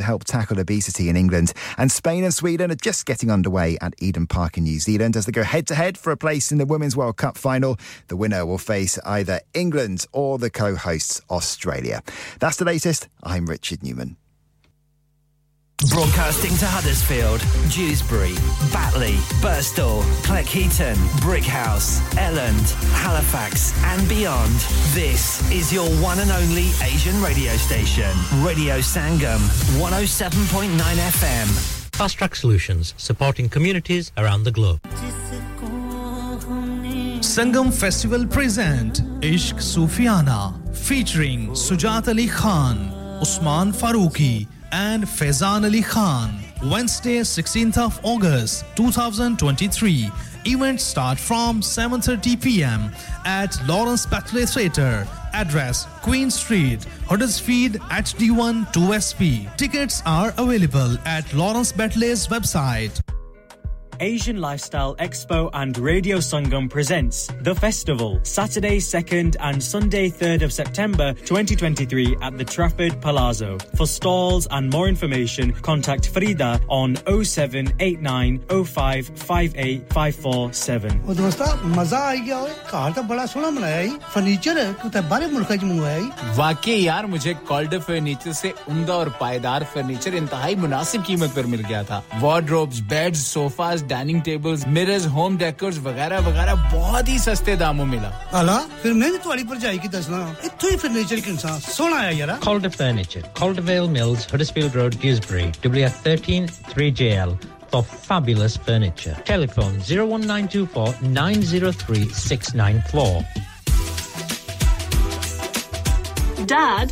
to help tackle obesity in England. And Spain and Sweden are just getting underway at Eden Park in New Zealand as they go head to head for a place in the Women's World Cup final. The winner will face either England or the co hosts Australia. That's the latest. I'm Richard Newman. Broadcasting to Huddersfield, Dewsbury, Batley, Burstall, Cleckheaton, Brickhouse, Elland, Halifax, and beyond. This is your one and only Asian radio station, Radio Sangam, 107.9 FM. Fast Track Solutions, supporting communities around the globe. Sangam Festival present Ishq Sufiana featuring Sujat Ali Khan, Usman Farooqi and Faizan Ali Khan. Wednesday, 16th of August 2023. Events start from 7:30 p.m. at Lawrence Batley Theatre. Address Queen Street, Huddersfield HD1 2SP. Tickets are available at Lawrence Batley's website. Asian Lifestyle Expo and Radio Sangam presents The Festival, Saturday 2nd and Sunday 3rd of September 2023 at the Trafford Palazzo. For stalls and more information, contact Frida on 0789 05 58547. ਉਹ ਦੋਸਤਾ ਮਜ਼ਾ ਆ ਗਿਆ ਓਏ ਘਰ ਤਾਂ ਬੜਾ ਸੋਹਣਾ ਬਣਾਇਆ ਈ ਫਰਨੀਚਰ ਤੂੰ ਬਾਹਰ ਮੁਲਕਾਂ ਚ ਮੰਗਵਾਇਆ ਈ वाकई यार मुझे कॉल्ड फर्नीचर से उमदा और पायदार फर्नीचर इंतहाई मुनासिब कीमत पर मिल गया था wardrobes beds sofas Dining tables mirrors home decors वगैरह वगैरह बहुत ही सस्ते दामों मिला हला फिर मैं भी तुम्हारी भरजाई की दसना इत्थों ही फर्नीचर की इंसान सोना आया यार Calder Furniture, Caldervale Mills, Huddersfield Road, Dewsbury, WF13 3JL for fabulous furniture. Telephone 01924 903 694. Dad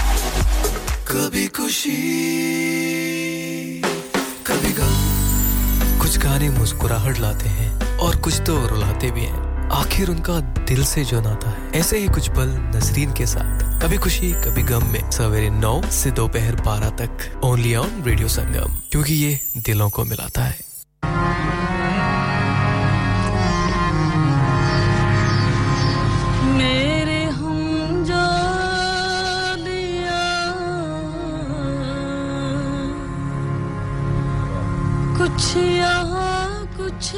कभी खुशी, कभी गम। कुछ गाने मुस्कुराहट लाते हैं और कुछ तो रुलाते भी हैं। आखिर उनका दिल से जो नाता है, ऐसे ही कुछ पल नसरीन के साथ। कभी खुशी, कभी गम में सवेरे नौ से दोपहर बारह तक। ओनली ऑन रेडियो संगम क्योंकि ये दिलों को मिलाता है। कुछ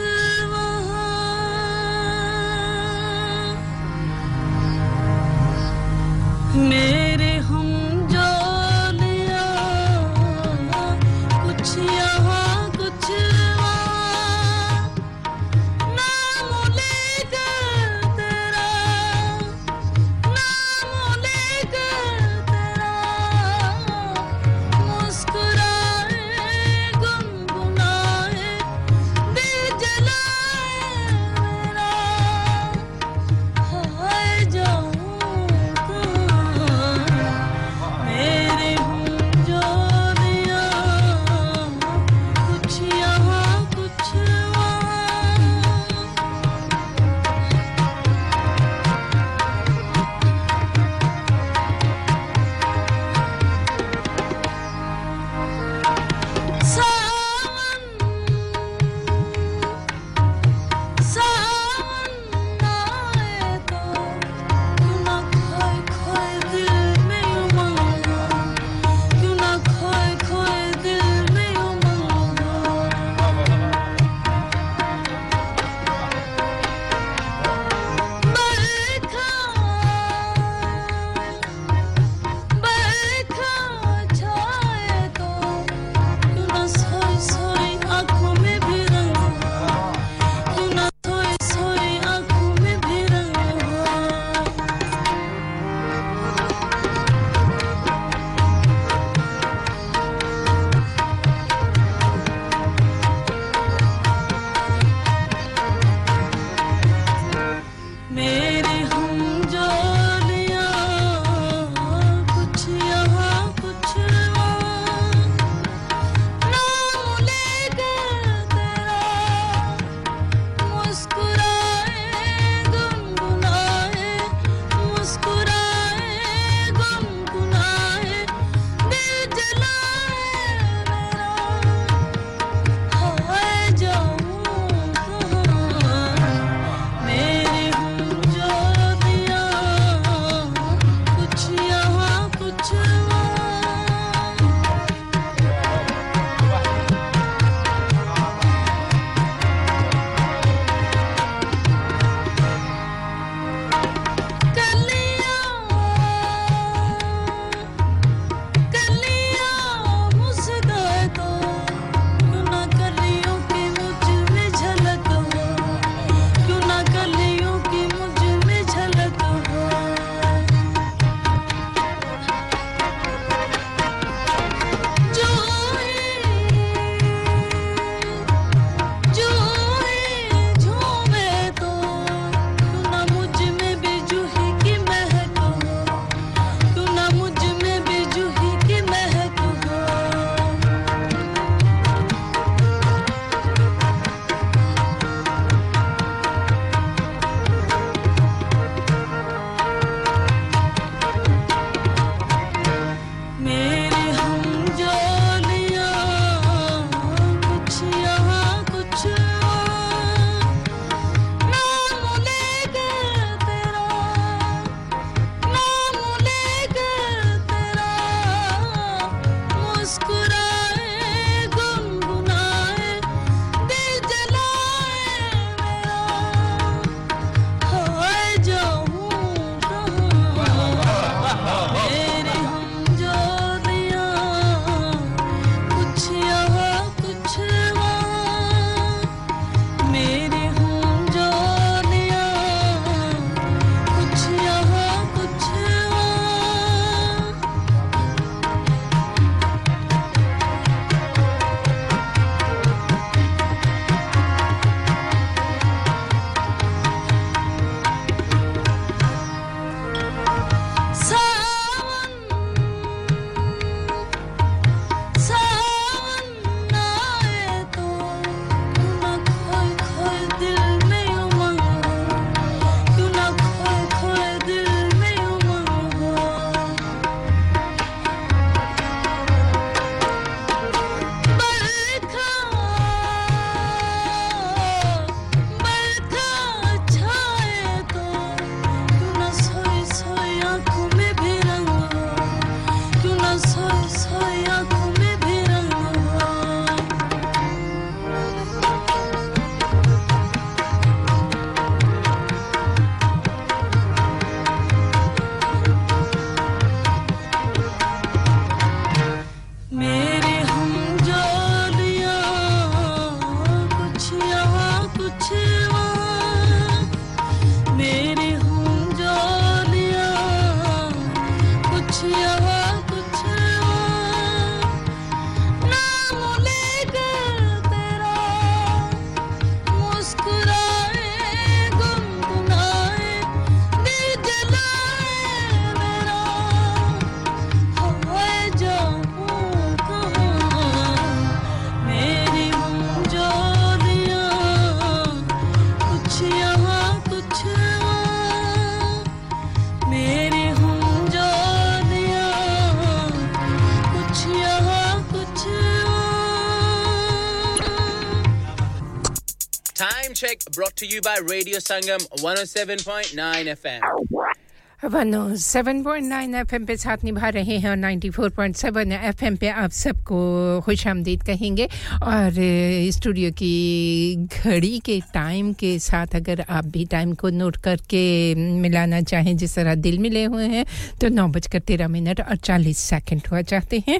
brought to you by Radio Sangam 107.9 FM. 107.9 FM पे साथ निभा रहे हैं और 94.7 एफएम पे आप सबको खुश आमदीद कहेंगे और स्टूडियो की घड़ी के टाइम के साथ अगर आप भी टाइम को नोट करके मिलाना चाहें, जिस तरह दिल मिले हुए हैं तो नौ बजकर तेरह मिनट और चालीस सेकंड हुआ चाहते हैं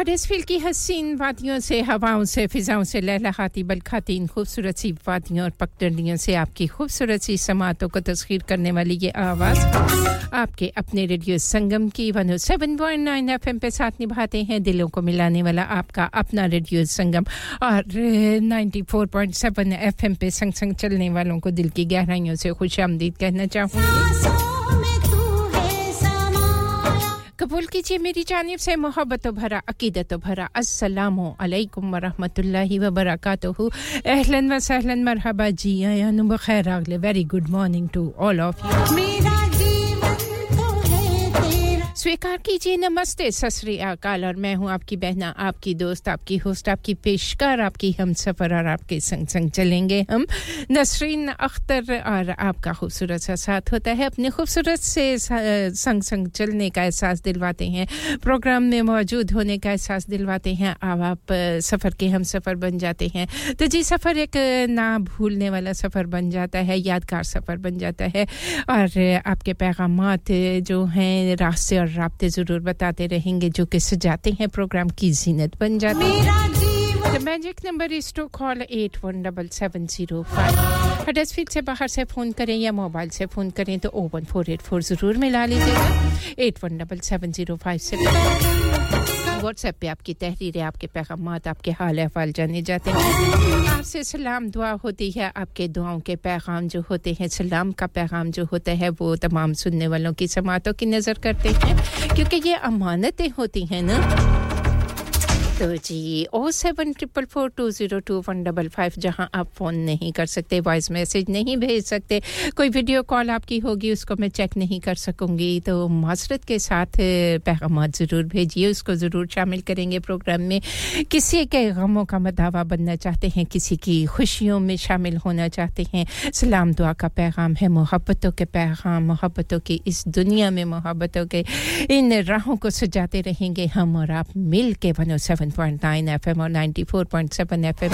हडर्सफील्ड की हसीन वादियों से, हवाओं से, फिजाओं से लहलहाती बलखाती इन खूबसूरत सी वादियों और पगडंडियों से आपकी खूबसूरत सी समातों को तस्खीर करने वाली ये आवाज़ आपके अपने रेडियो संगम की 107.9 एफएम पे साथ निभाते हैं। दिलों को मिलाने वाला आपका अपना रेडियो संगम और 94.7 एफएम पे संग संग चलने वालों को दिल की गहराइयों से खुश आमदीद कहना चाहूँगी कबूल कीजिए, मेरी जानिब से मोहब्बत भरा, अकीदत भरा। अस्सलाम वालेकुम व रहमतुल्लाहि व बरकातहू अहलन व सहलन, मरहबा। जी आया नु बखैर अगले very good morning to all of you स्वीकार कीजिए, नमस्ते ससरी अकाल। और मैं हूँ आपकी बहना, आपकी दोस्त, आपकी होस्ट, आपकी पेशकार, आपकी हम सफ़र और आपके संग संग चलेंगे हम नसरीन अख्तर और आपका खूबसूरत सा साथ होता है। अपने खूबसूरत से संग संग चलने का एहसास दिलवाते हैं। प्रोग्राम में मौजूद होने का एहसास दिलवाते हैं। अब आप सफ़र के हम सफ़र बन जाते हैं। तो जी, सफ़र एक ना भूलने वाला सफ़र बन जाता है, यादगार सफ़र बन जाता है। और आपके पैगाम जो हैं, रास्ते और रबते ज़रूर बताते रहेंगे जो कि सजाते हैं प्रोग्राम की जीनत बन जाते हैं। The magic number is to call 81775 Huddersfield से बाहर से फ़ोन करें या मोबाइल से फ़ोन करें तो 01484 ज़रूर मिला लीजिएगा। 81775 व्हाट्सएप पे आपकी तहरीरें, आपके पैगाम आपके हाल अहवाल जाने जाते हैं। आपसे सलाम दुआ होती है, आपके दुआओं के पैगाम जो होते हैं, सलाम का पैगाम जो होता है, वो तमाम सुनने वालों की समातों की नज़र करते हैं। क्योंकि ये अमानतें होती हैं ना तो जी, O seven triple four two zero two one double five, जहाँ आप फ़ोन नहीं कर सकते, वॉइस मैसेज नहीं भेज सकते, कोई वीडियो कॉल आपकी होगी, उसको मैं चेक नहीं कर सकूँगी तो मासरत के साथ पैगाम ज़रूर भेजिए, उसको ज़रूर शामिल करेंगे प्रोग्राम में। किसी के गमों का मदावा बनना चाहते हैं, किसी की खुशियों में शामिल होना चाहते हैं, सलाम दुआ का पैगाम है, मोहब्बतों के पैगाम, मोहब्बतों की इस दुनिया में मोहब्बतों के इन राहों को सजाते रहेंगे हम और आप मिल के वन सेवन 107.9 FM और 94.7 FM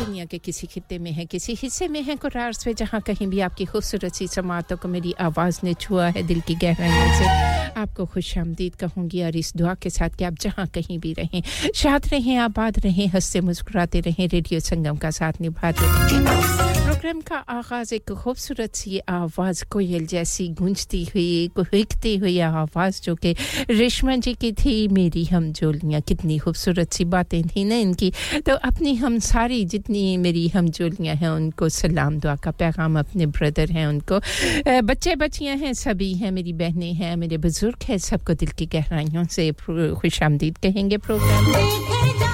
दुनिया के किसी खित्ते में है, किसी हिस्से में है कुरार्स में जहाँ कहीं भी आपकी खूबसूरत सी समातों को मेरी आवाज़ ने छुआ है दिल की गहराइयों से। आपको खुश आमदीद कहूँगी और इस दुआ के साथ कि आप जहाँ कहीं भी रहें शाद रहें, आबाद रहें, हँसते मुस्कुराते रहें, रेडियो संगम का साथ निभाते रहें। प्रोग्राम का आगाज़ एक खूबसूरत सी आवाज़ कोयल जैसी गूंजती हुई कुहकती हुई आवाज़ जो कि रेशमा जी की थी मेरी हम जोलियाँ कितनी खूबसूरत सी बातें थी ना इनकी तो अपनी हम सारी जितनी मेरी हम जोलियाँ हैं उनको सलाम दुआ का पैगाम अपने ब्रदर हैं उनको बच्चे बच्चियाँ हैं सभी हैं मेरी बहनें हैं मेरे बुज़ुर्ग हैं सबको दिल की गहराइयों से खुश आमदीद कहेंगे प्रोग्राम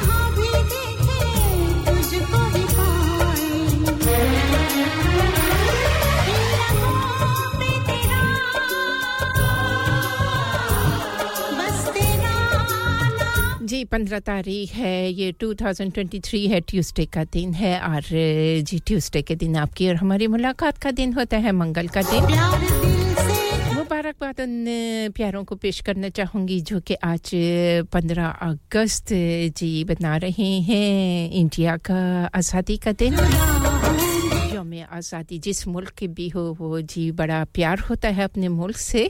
जी पंद्रह तारीख है ये 2023 है ट्यूसडे का दिन है और जी ट्यूसडे के दिन आपकी और हमारी मुलाकात का दिन होता है मंगल का दिन। मुबारकबाद उन प्यारों को पेश करना चाहूँगी जो कि आज 15 अगस्त जी बना रहे हैं इंडिया का आज़ादी का दिन। योम आज़ादी जिस मुल्क के भी हो वो जी बड़ा प्यार होता है अपने मुल्क से।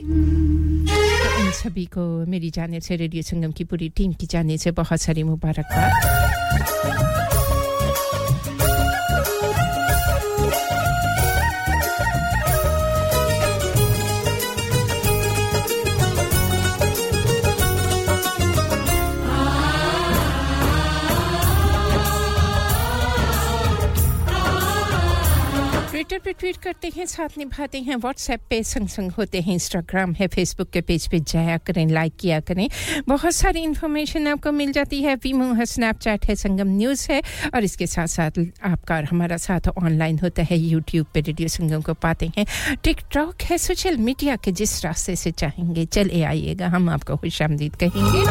सभी को मेरी जाने से रेडियो संगम की पूरी टीम की जाने से बहुत सारी मुबारकबाद ट्विटर पे ट्वीट करते हैं, साथ निभाते हैं व्हाट्सएप पे संग संग होते हैं इंस्टाग्राम है फेसबुक के पेज पे जाया करें लाइक किया करें। बहुत सारी इन्फॉर्मेशन आपको मिल जाती है। वीमो है स्नैपचैट है, संगम न्यूज़ है। और इसके साथ साथ आपका और हमारा साथ ऑनलाइन होता है यूट्यूब पे रेडियो संगम को पाते हैं। टिकटॉक है सोशल मीडिया के जिस रास्ते से चाहेंगे, चले आइएगा, हम आपको खुश आमदीद कहेंगे।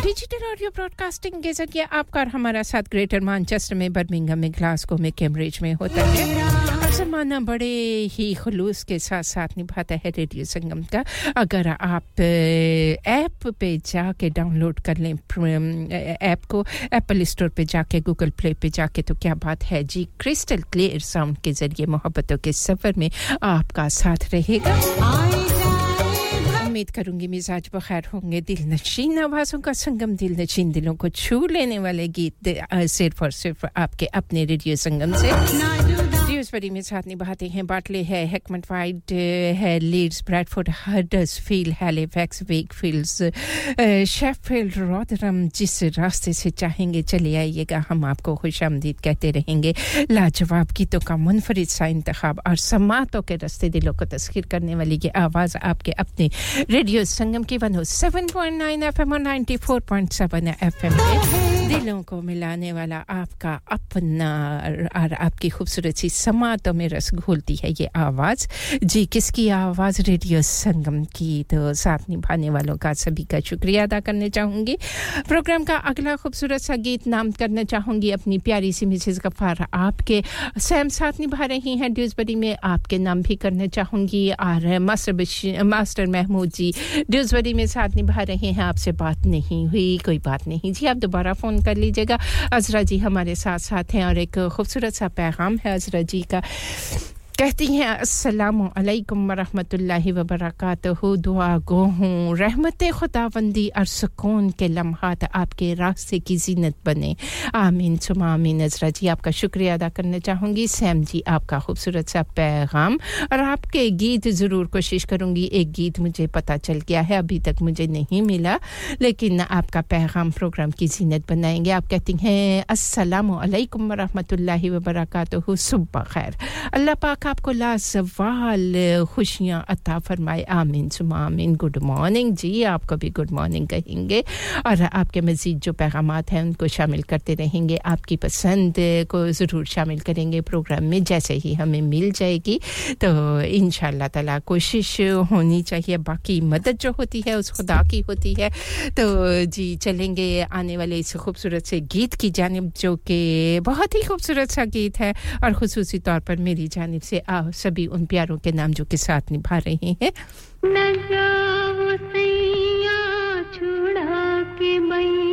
डिजिटल ऑडियो ब्रॉडकास्टिंग के ज़रिए आपका और हमारा साथ ग्रेटर मानचेस्टर में बर्मिंगम में ग्लासगो में कैम्ब्रिज में होता है। जमाना बड़े ही खलूस के साथ साथ निभाता है रेडियो संगम का। अगर आप ऐप पे जाके डाउनलोड कर लें ऐप को, एप्पल स्टोर पे जाके, गूगल प्ले पे जाके तो क्या बात है जी? क्रिस्टल क्लियर साउंड के ज़रिए मोहब्बतों के सफ़र में आपका साथ रहेगा। उम्मीद करूँगी मिजाज बखैर होंगे। दिल नशीन आवाज़ों का संगम, दिल नशीन दिलों को छू लेने वाले गीत सिर्फ़ और सिर्फ़ आपके अपने रेडियो संगम से। ड्यूसबरी में साथ निभाते हैं बाटले है हेकमट वाइड है Leeds Bradford Huddersfield Halifax Wakefield Sheffield Rotherham जिस रास्ते से चाहेंगे चले आइएगा, हम आपको खुश कहते रहेंगे। लाजवाब गीतों का मुनफरद सा इंतखब और समातों के रस्ते दिलों को तस्खीर करने वाली ये आवाज़ आपके अपने रेडियो संगम की one seven point nine F M और ninety four point seven F M दिलों को मिलाने वाला आपका अपना और आपकी खूबसूरत सी समातों में रस घोलती है ये आवाज़। जी, किसकी आवाज़? रेडियो संगम की। तो साथ निभाने वालों का सभी का शुक्रिया अदा करना चाहूँगी। प्रोग्राम का अगला खूबसूरत सा गीत नाम करना चाहूँगी अपनी प्यारी सी मिसेज़ गफ़ार आपके। सैम साथ निभा रही हैं ड्यूजबरी में। आपके नाम भी करना चाहूँगी। और master master Mahmood ji, Dewsbury में साथ निभा रहे हैं। आपसे बात नहीं हुई, कोई बात नहीं। जी, आप दोबारा फ़ोन कर लीजिएगा। अजरा जी हमारे साथ साथ हैं और एक खूबसूरत सा पैगाम है। अजरा जी का कहती हैं अस्सलाम वालेकुम वरहमतुल्लाहि व बरकातहू दुआ गो हूँ रहमत खुदावंदी और सुकून के लम्हात आपके रास्ते की जीनत बने आमीन सुमा आमीन नजरा जी आपका शुक्रिया अदा करना चाहूँगी सैम जी आपका खूबसूरत सा पैगाम और आपके गीत ज़रूर कोशिश करूँगी एक गीत मुझे पता चल गया है अभी तक मुझे नहीं मिला लेकिन आपका पैगाम प्रोग्राम की जीनत बनाएँगे आप कहती हैं अस्सलाम वालेकुम वरहमतुल्लाहि व बरकातहू सुबह खैर अल्लाह पाक आपको लाजवाल खुशियाँ अता फरमाए। आमीन सुमा आमीन। गुड मॉर्निंग जी आपको भी गुड मॉर्निंग कहेंगे। और आपके मज़ीद जो पैगाम हैं, उनको शामिल करते रहेंगे। आपकी पसंद को ज़रूर शामिल करेंगे प्रोग्राम में, जैसे ही हमें मिल जाएगी। तो इन ताला कोशिश होनी चाहिए। बाकी मदद जो होती है, उस खुदा की होती है। तो जी, चलेंगे आने वाले इस खूबसूरत से गीत की जानब, जो कि बहुत ही खूबसूरत सा गीत है। और खसूसी तौर पर मेरी जानब से आओ, सभी उन प्यारों के नाम जो के साथ निभा रहे हैं। न जाओ सैया छुड़ा के मैया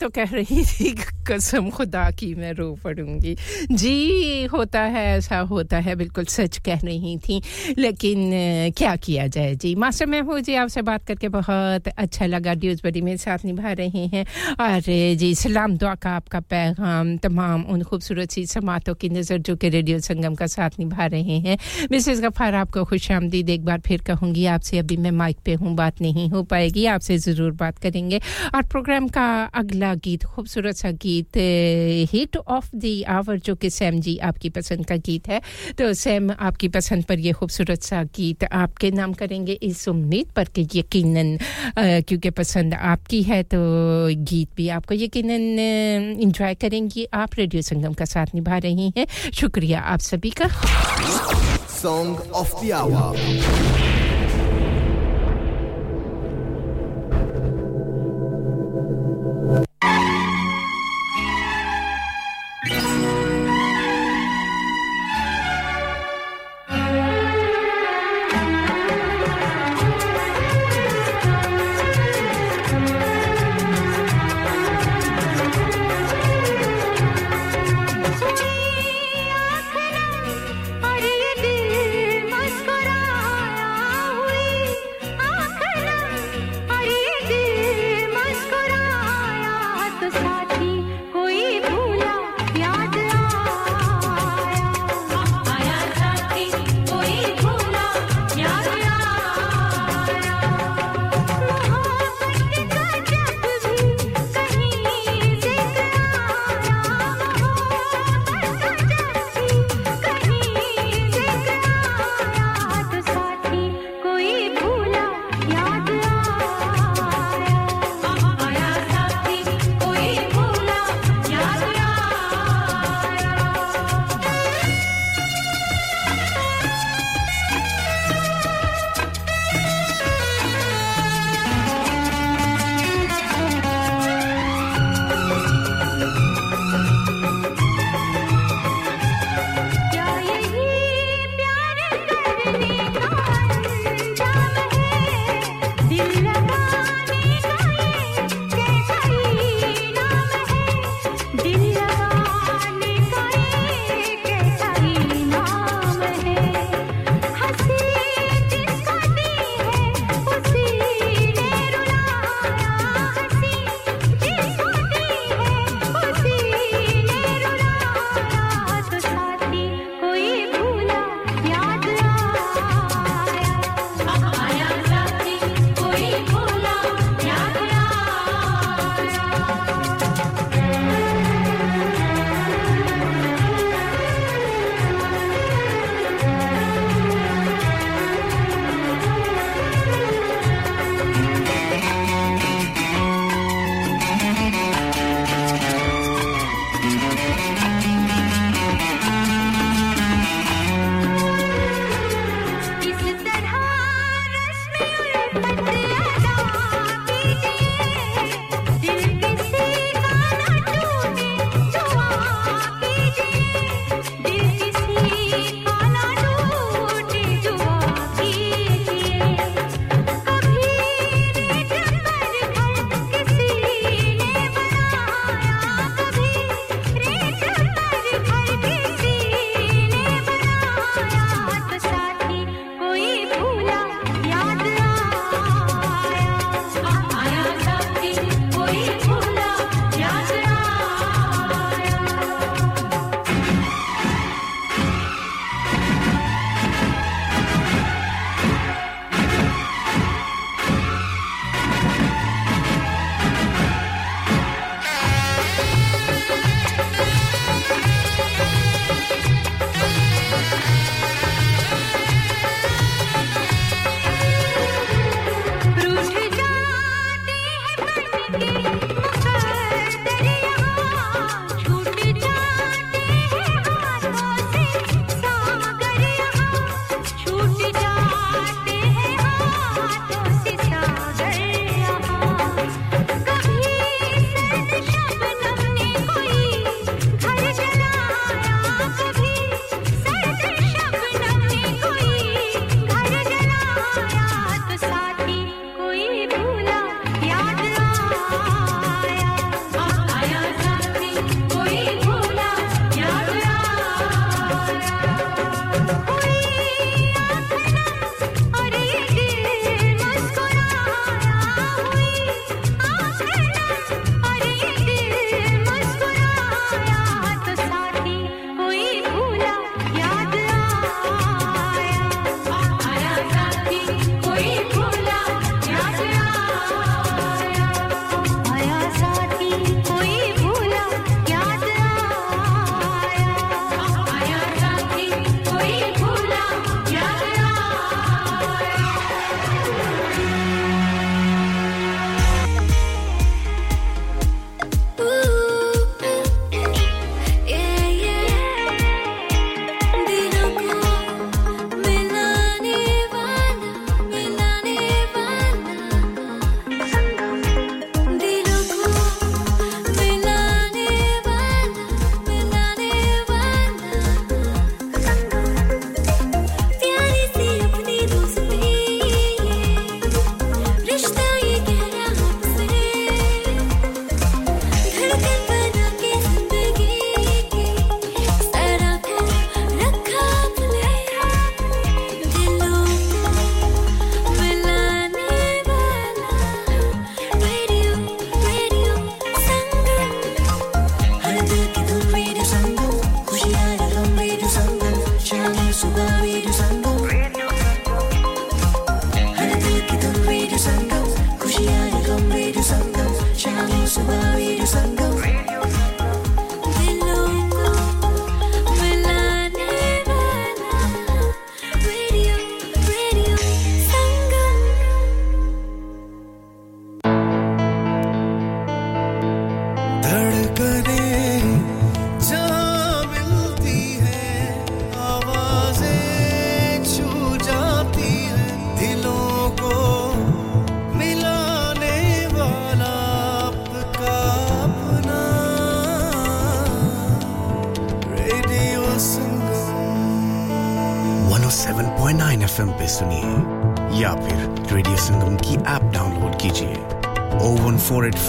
ये तो कह रही थी कसम खुदा की मैं रो पड़ूँगी। जी, होता है, ऐसा होता है, बिल्कुल सच कह रही थी, लेकिन क्या किया जाए? जी, मास्टर महमूद जी, आपसे बात करके बहुत अच्छा लगा ड्यूज बड़ी मेरे साथ निभा रहे हैं। और, जी, सलाम दुआ का आपका पैगाम, तमाम उन खूबसूरत सी समातों की नज़र जो कि रेडियो संगम का साथ निभा रहे हैं। मिसेस गफ़ार आपको खुश आमदीद एक बार फिर कहूँगी, आपसे अभी मैं माइक पे हूँ, बात नहीं हो पाएगी, आपसे ज़रूर बात करेंगे। और प्रोग्राम का अगला गीत, खूबसूरत सा गीत हिट ऑफ़ द आवर जो कि सैम जी आपकी पसंद का गीत है। तो सैम आपकी पसंद पर ये खूबसूरत सा गीत आपके नाम करेंगे। इस उम्मीद पर कि यकीनन क्योंकि पसंद आपकी है तो गीत भी आपको यकीनन इंजॉय करेंगी। आप रेडियो संगम का साथ निभा रही हैं। शुक्रिया आप सभी का। सॉन्ग ऑफ़ द आवर और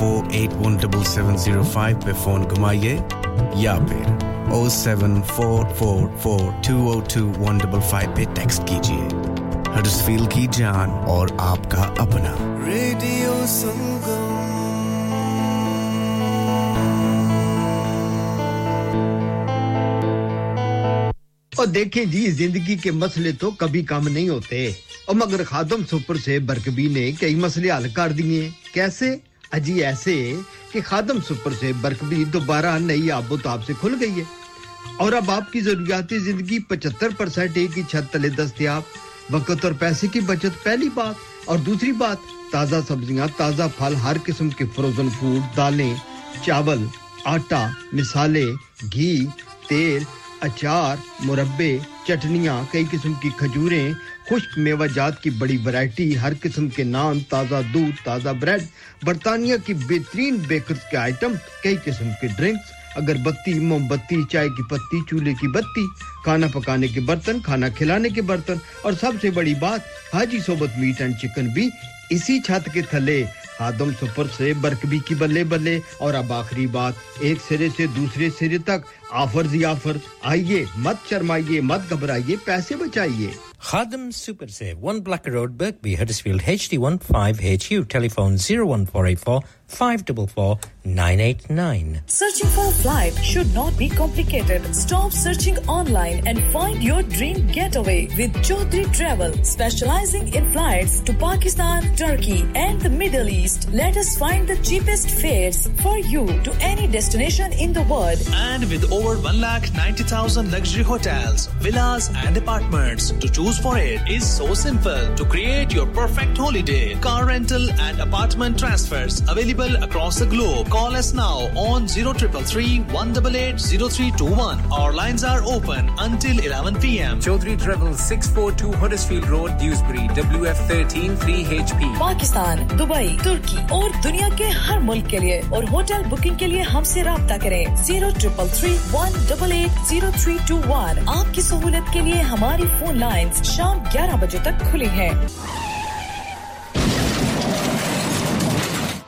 four eight one double seven zero five पे फ़ोन घुमाइए या फिर O seven four four four two O two one double five पे टेक्स्ट कीजिए। हडसफील की जान और आपका अपना। रेडियो संगम और देखें जी ज़िंदगी के मसले तो कभी कम नहीं होते। और मगर खादम सुपर से बरकबी ने कई मसले हल कर दिए। कैसे? अजी ऐसे कि खादम सुपर से बरकबी दोबारा नई आबोताब से खुल गई है। और अब आपकी जरूरियाती ज़िंदगी 75 परसेंट एक ही छत तले दस्तियाब, वक्त और पैसे की बचत, पहली बात। और दूसरी बात, ताज़ा सब्ज़ियाँ, ताज़ा फल, हर किस्म के फ्रोजन फ़ूड दालें, चावल, आटा, मिसाले, घी, तेल, अचार, मुरब्बे, चटनियाँ, कई किस्म की खजूरें खुश्क मेवा जात की बड़ी वैरायटी, हर किस्म के नान, ताज़ा दूध, ताज़ा ब्रेड, बरतानिया की बेहतरीन बेकर्स के आइटम, कई किस्म के ड्रिंक्स, अगरबत्ती, मोमबत्ती, चाय की पत्ती, चूल्हे की बत्ती, खाना पकाने के बर्तन, खाना खिलाने के बर्तन और सबसे बड़ी बात, हाजी सोबत मीट एंड चिकन भी इसी छत के थले। आदम सुपर से बरकबी की बल्ले बल्ले और अब आखिरी बात, एक सिरे से दूसरे सिरे तक ऑफ़र ही ऑफ़र आइए मत शर्माइए मत घबराइए पैसे बचाइए Khadim Super Save, 1 Black Road, Birkby, Huddersfield, HD15HU, telephone 01484 544 989. Searching for a flight should not be complicated. Stop searching online and find your dream getaway with Chaudhary Travel, specializing in flights to Pakistan, Turkey, and the Middle East. Let us find the cheapest fares for you to any destination in the world. And with over 1,90,000 luxury hotels, villas, and apartments to choose for it is so simple. To create your perfect holiday, car rental and apartment transfers available across the globe. Call us now on 0333 188 0321. Our lines are open until 11 p.m. Chaudhary Travel 642 Huddersfield Road, Dewsbury, WF13 3HP. Pakistan Dubai तुर्की और दुनिया के हर मुल्क के लिए और hotel booking के लिए हमसे रब्ता करें zero triple three one double eight zero three two one आपकी सहूलत के लिए हमारी फ़ोन लाइंस शाम 11 बजे तक खुली हैं।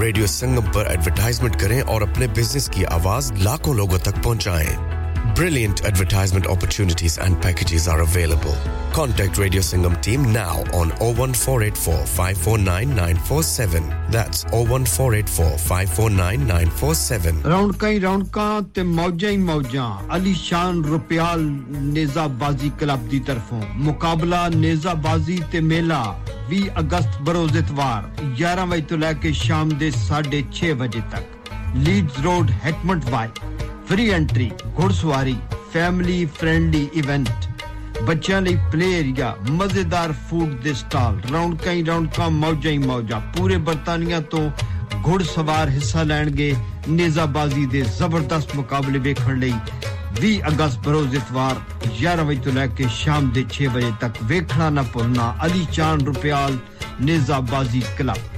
रेडियो संगम पर एडवर्टाइजमेंट करें और अपने बिज़नेस की आवाज़ लाखों लोगों तक पहुंचाएँ। Brilliant advertisement opportunities and packages are available. Contact Radio Sangam team now on 01484 549947. That's 01484 549947. ਰੌਣਕਾਂ ਹੀ ਰੌਣਕਾਂ ਤੇ ਮੌਜਾਂ ਹੀ ਮੌਜਾਂ ਅਲੀਸ਼ਾਨ ਰੁਪਿਆਲ ਨੇਜ਼ਾਬਾਜ਼ੀ ਕਲੱਬ ਦੀ ਤਰਫੋਂ ਮੁਕਾਬਲਾ ਨੇਜ਼ਾਬਾਜ਼ੀ ਤੇ ਮੇਲਾ 20 ਅਗਸਤ ਬਰੋਜ਼ ਇਤਵਾਰ 11 ਵਜੇ ਤੋਂ ਲੈ ਕੇ ਸ਼ਾਮ ਦੇ 6:30 ਵਜੇ ਤੱਕ Leeds road ਹੈਕਮੰਡ Y free entry ਘੋੜਸਵਾਰੀ family friendly event ਬੱਚਿਆਂ ਲਈ ਪਲੇ ਏਰੀਆ ਮਜ਼ੇਦਾਰ ਫੂਡ ਦੇ ਸਟਾਲ ਰੌਣਕਾਂ ਹੀ ਰੌਣਕਾਂ ਮੌਜਾਂ ਹੀ ਮੌਜਾਂ ਪੂਰੇ ਬਰਤਾਨੀਆ ਤੋਂ ਘੋੜਸਵਾਰ ਹਿੱਸਾ ਲੈਣਗੇ ਨੇਜ਼ਾਬਾਜ਼ੀ ਦੇ ਜ਼ਬਰਦਸਤ ਮੁਕਾਬਲੇ ਵੇਖਣ ਲਈ 20 ਅਗਸਤ ਬਰੋਜ਼ ਇਤਵਾਰ 11 ਵਜੇ ਤੋਂ ਲੈ ਕੇ ਸ਼ਾਮ ਦੇ 6 ਵਜੇ ਤੱਕ ਵੇਖਣਾ ਨਾ ਭੁੱਲਣਾ Ali ਚਾਨ Rupyal ਨੇਜ਼ਾਬਾਜ਼ੀ club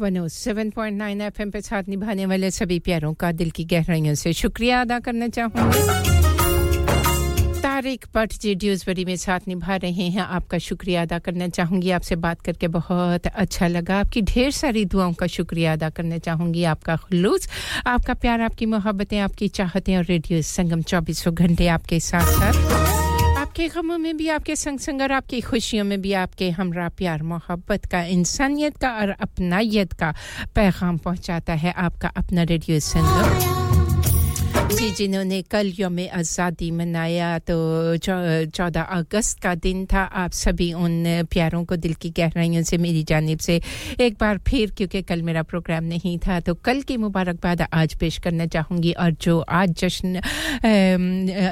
one seven point पे साथ निभाने वाले सभी प्यारों का दिल की गहराइयों से शुक्रिया अदा करना चाहूँगी तारिक भट्ट जी ड्यूसबरी में साथ निभा रहे हैं। आपका शुक्रिया अदा करना चाहूँगी। आपसे बात करके बहुत अच्छा लगा। आपकी ढेर सारी दुआओं का शुक्रिया अदा करना चाहूँगी। आपका खलूस, आपका प्यार, आपकी मोहब्बतें, आपकी चाहतें और रेडियो संगम चौबीसों घंटे आपके साथ साथ आपके गमों में भी, आपके संग संग और आपकी खुशियों में भी आपके हमरा प्यार, मोहब्बत का, इंसानियत का और अपनायत का पैगाम पहुंचाता है आपका अपना रेडियो संगम जी जिन्होंने कल योम आज़ादी मनाया तो चौदह अगस्त का दिन था आप सभी उन प्यारों को दिल की गहराइयों से मेरी जानब से एक बार फिर क्योंकि कल मेरा प्रोग्राम नहीं था तो कल की मुबारकबाद आज पेश करना चाहूँगी और जो आज जश्न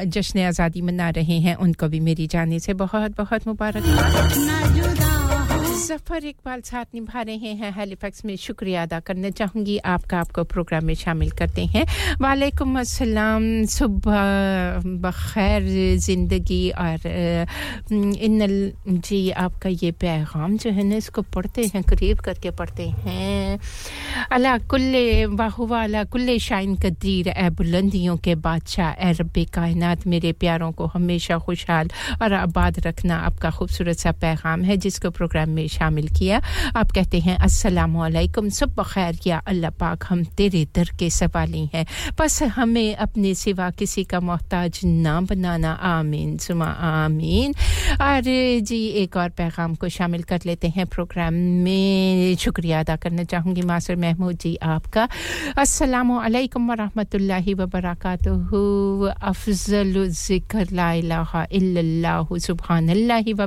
जश्न आज़ादी मना रहे हैं उनको भी मेरी जाने से बहुत बहुत मुबारकबाद ज़फ़र इकबाल साथ निभा रहे हैं हेलीफैक्स में शुक्रिया अदा करना चाहूँगी। आपका आपको प्रोग्राम में शामिल करते हैं। वालेकुम अस्सलाम। सुबह, बखैर ज़िंदगी और इन जी आपका ये पैगाम जो है ना, इसको पढ़ते हैं करीब करके पढ़ते हैं। अला कुल्ले बाहुआ अला कुल्ले शाइन कदीर ए बुलंदियों के बादशाह ए रब कायनात, मेरे प्यारों को हमेशा खुशहाल और आबाद रखना आपका खूबसूरत सा पैगाम है, जिसको प्रोग्राम में शामिल किया। आप कहते हैं, अस्सलाम वालेकुम सब बखैर, या अल्लाह पाक, हम तेरे दर के सवाली हैं। बस हमें अपने सिवा किसी का मोहताज ना बनाना। आमीन, सुमा, आमीन। और जी, एक और पैगाम को शामिल कर लेते हैं प्रोग्राम में। शुक्रिया अदा करना चाहूँगी मासर महमूद जी आपका। अस्सलाम वालेकुम व रहमतुल्लाहि व बरकातुहू अफजल ज़िक्र, ला इलाहा इल्लल्लाह, सुबहानल्लाहि व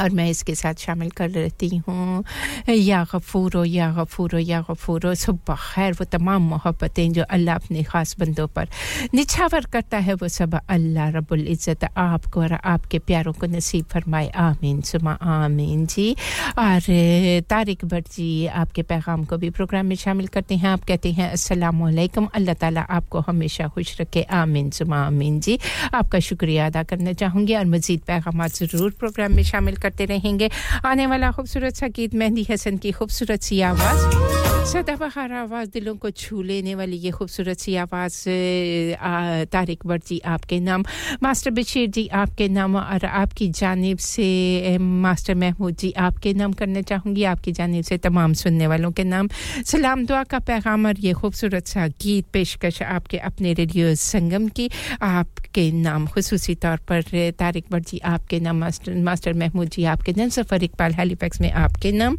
और मैं इसके साथ शामिल कर लेती हूँ। या गफ़ूरो या गफ़ूरो या गफ़ूरो। सुबह खैर, वो तमाम मोहब्बतें जो अल्लाह अपने ख़ास बंदों पर निछावर करता है, वो सब अल्लाह रब्बुल इज़्ज़त आपको और आपके प्यारों को नसीब फरमाए। आमीन। सुमा आमीन जी। और तारिक भट्ट जी, आपके पैगाम को भी प्रोग्राम में शामिल करते हैं। आप कहते हैं, अस्सलाम वालेकुम अल्लाह ताला आपको हमेशा खुश रखे। आमीन। सुमा आमीन जी। आपका शुक्रिया अदा करना चाहूँगी और मज़ीद पैगाम ज़रूर प्रोग्राम में शामिल करते रहेंगे। आने वाला खूबसूरत सा गीत मेहंदी हसन की खूबसूरत सी आवाज़। सदाबहार आवाज़ दिलों को छू लेने वाली ये खूबसूरत सी आवाज़ तारिक बट जी आपके नाम, मास्टर बशीर जी आपके नाम और आपकी जानब से मास्टर महमूद जी आपके नाम करना चाहूँगी। आपकी जानब से तमाम सुनने वालों के नाम। सलाम दुआ का पैगाम और ये खूबसूरत सा गीत पेशकश आपके अपने रेडियो संगम की आपके नाम। खसूसी तौर पर तारिक बट जी आपके नाम, मास्टर मास्टर महमूद जी आपके नाम सफ़र इकबाल हेलीपैक्स में आपके नाम।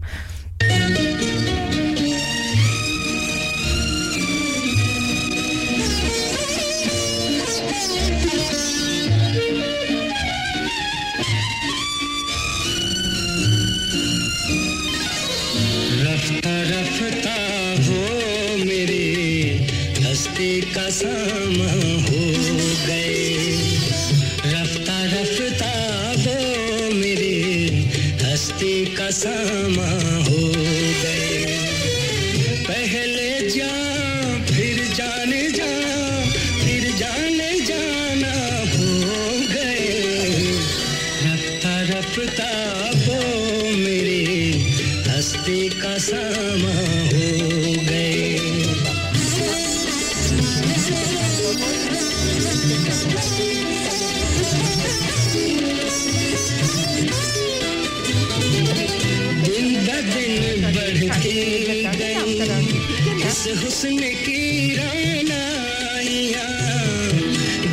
सामा हो गए। पहले जा, फिर जाने जा, फिर जाने जाना हो गए। रफ्ता रफ्ता हो मेरे हस्ती का सामा इस हुस्न की रानाइया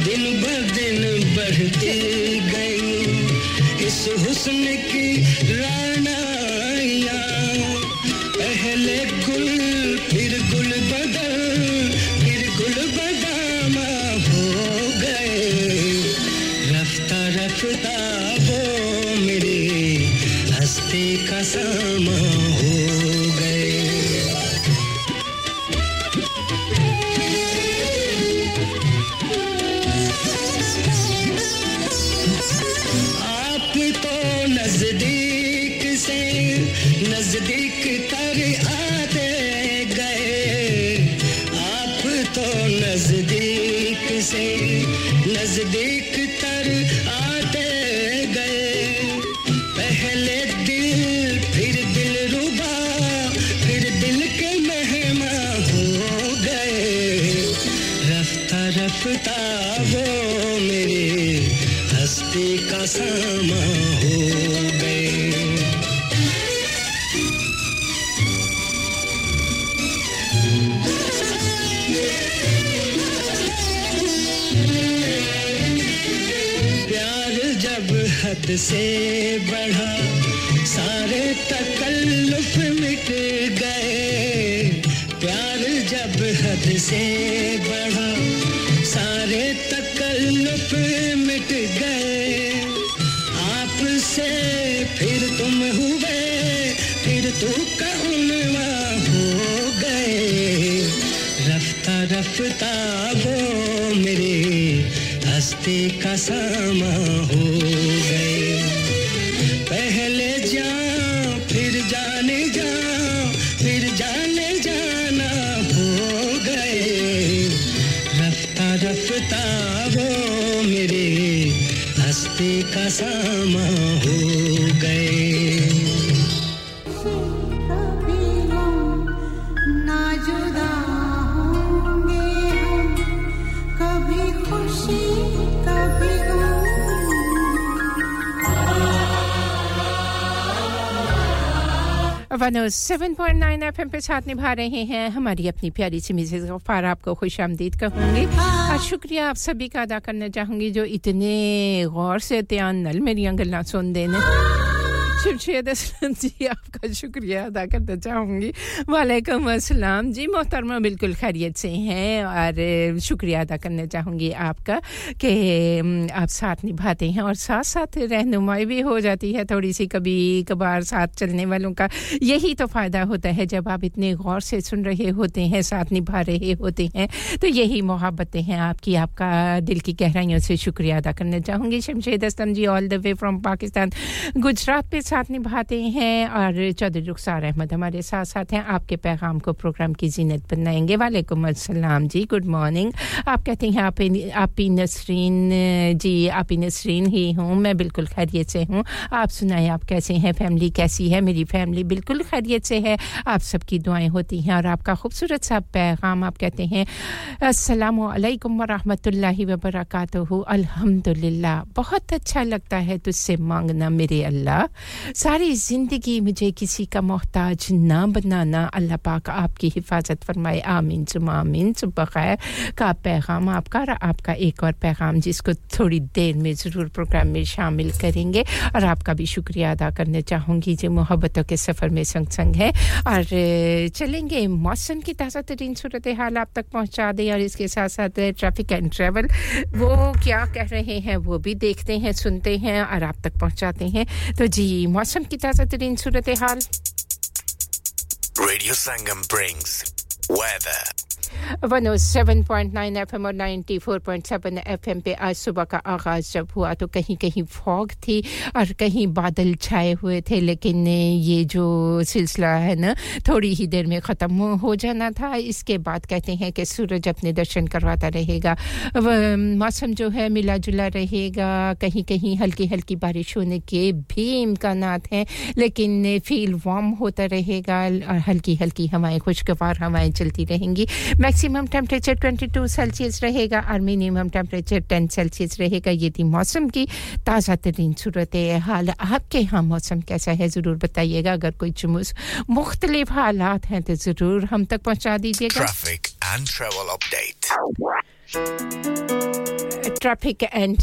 दिन ब दिन बढ़ती गई। इस हुस्न की राना से बढ़ा, सारे तकल्लुफ मिट गए। प्यार जब हद से बढ़ा, सारे तकल्लुफ मिट गए। आपसे फिर तुम हुए, फिर तू का उनवा हो गए। रफ्ता रफ्ता वो मेरे हस्ती का सामा हो 107.9 एफएम पे साथ निभा रहे हैं हमारी अपनी प्यारी सी मिसेज गफ्फार आपको खुश आमदीद कहूँगी। और शुक्रिया आप सभी का अदा करना चाहूँगी जो इतने गौर से ध्यान नल मेरी गल्ला सुन देने शमशेद असलम जी, आपका शुक्रिया अदा करना चाहूँगी। वालेकुम अस्सलाम। जी, मोहतरमा बिल्कुल खैरियत से हैं और शुक्रिया अदा करना चाहूँगी आपका कि आप साथ निभाते हैं और साथ साथ रहनुमाई भी हो जाती है थोड़ी सी कभी कभार साथ चलने वालों का यही तो फ़ायदा होता है जब आप इतने गौर से सुन रहे होते हैं, साथ निभा रहे होते हैं तो यही मोहब्बतें हैं आपकी। आपका दिल की गहराइयों से शुक्रिया अदा करना चाहूँगी। Shamshed Aslam ji all the way from Pakistan. Gujarat पे साथ निभाते हैं और चौधरी रुखसार अहमद हमारे साथ साथ हैं। आपके पैगाम को प्रोग्राम की जीनत बनाएँगे। वालेकुम अस्सलाम जी, गुड मॉर्निंग। आप कहते हैं आप आपी नसरीन, जी, आपी नसरीन ही हूँ। मैं बिल्कुल खैरियत से हूँ। आप सुनाएँ, आप कैसे हैं? फैमिली कैसी है? मेरी फैमिली बिल्कुल खैरियत से है। आप सबकी दुआएँ होती हैं और आपका खूबसूरत सा पैगाम, आप कहते हैं, अस्सलाम वालेकुम व रहमतुल्लाहि व बरकातहू अल्हम्दुलिल्लाह, बहुत अच्छा लगता है तुझसे मांगना मेरे अल्लाह। सारी ज़िंदगी मुझे किसी का मोहताज ना बनाना अल्लाह पाक आपकी हिफाजत फरमाए। आमीन सुमा आमीन। सुबह खैर। का पैगाम आपका और आपका एक और पैगाम जिसको थोड़ी देर में ज़रूर प्रोग्राम में शामिल करेंगे और आपका भी शुक्रिया अदा करना चाहूँगी। जो मोहब्बतों के सफ़र में संग संग है। और चलेंगे मौसम की ताज़ा तरीन सूरत हाल आप तक पहुँचा दें और इसके साथ साथ ट्रैफ़िक एंड ट्रैवल, वो क्या कह रहे हैं वो भी देखते हैं, सुनते हैं और आप तक पहुँचाते हैं। तो जी मौसम की ताज़ा तरीन सूरत हाल Radio Sangam brings weather. 107.9 FM और 94.7 एफएम पे आज सुबह का आगाज़ जब हुआ तो कहीं कहीं फॉग थी और कहीं बादल छाए हुए थे लेकिन ये जो सिलसिला है ना थोड़ी ही देर में ख़त्म हो जाना था इसके बाद कहते हैं कि सूरज अपने दर्शन करवाता रहेगा मौसम जो है मिला जुला रहेगा कहीं कहीं हल्की हल्की बारिश होने के भी इम्कान हैं लेकिन फील वार्म होता रहेगा और हल्की हल्की हवाएँ खुशगवार हवाएँ चलती रहेंगी। मैक्सिमम टेम्परेचर 22 सेल्सियस रहेगा, और मिनिमम टेम्परेचर 10 सेल्सियस रहेगा। ये थी मौसम की ताज़ा तरीन सूरत हाल। आपके यहाँ मौसम कैसा है, ज़रूर बताइएगा। अगर कोई जुमूस मुख्तलिफ़ हालात हैं तो ज़रूर हम तक पहुँचा दीजिएगा. ट्रैफ़िक एंड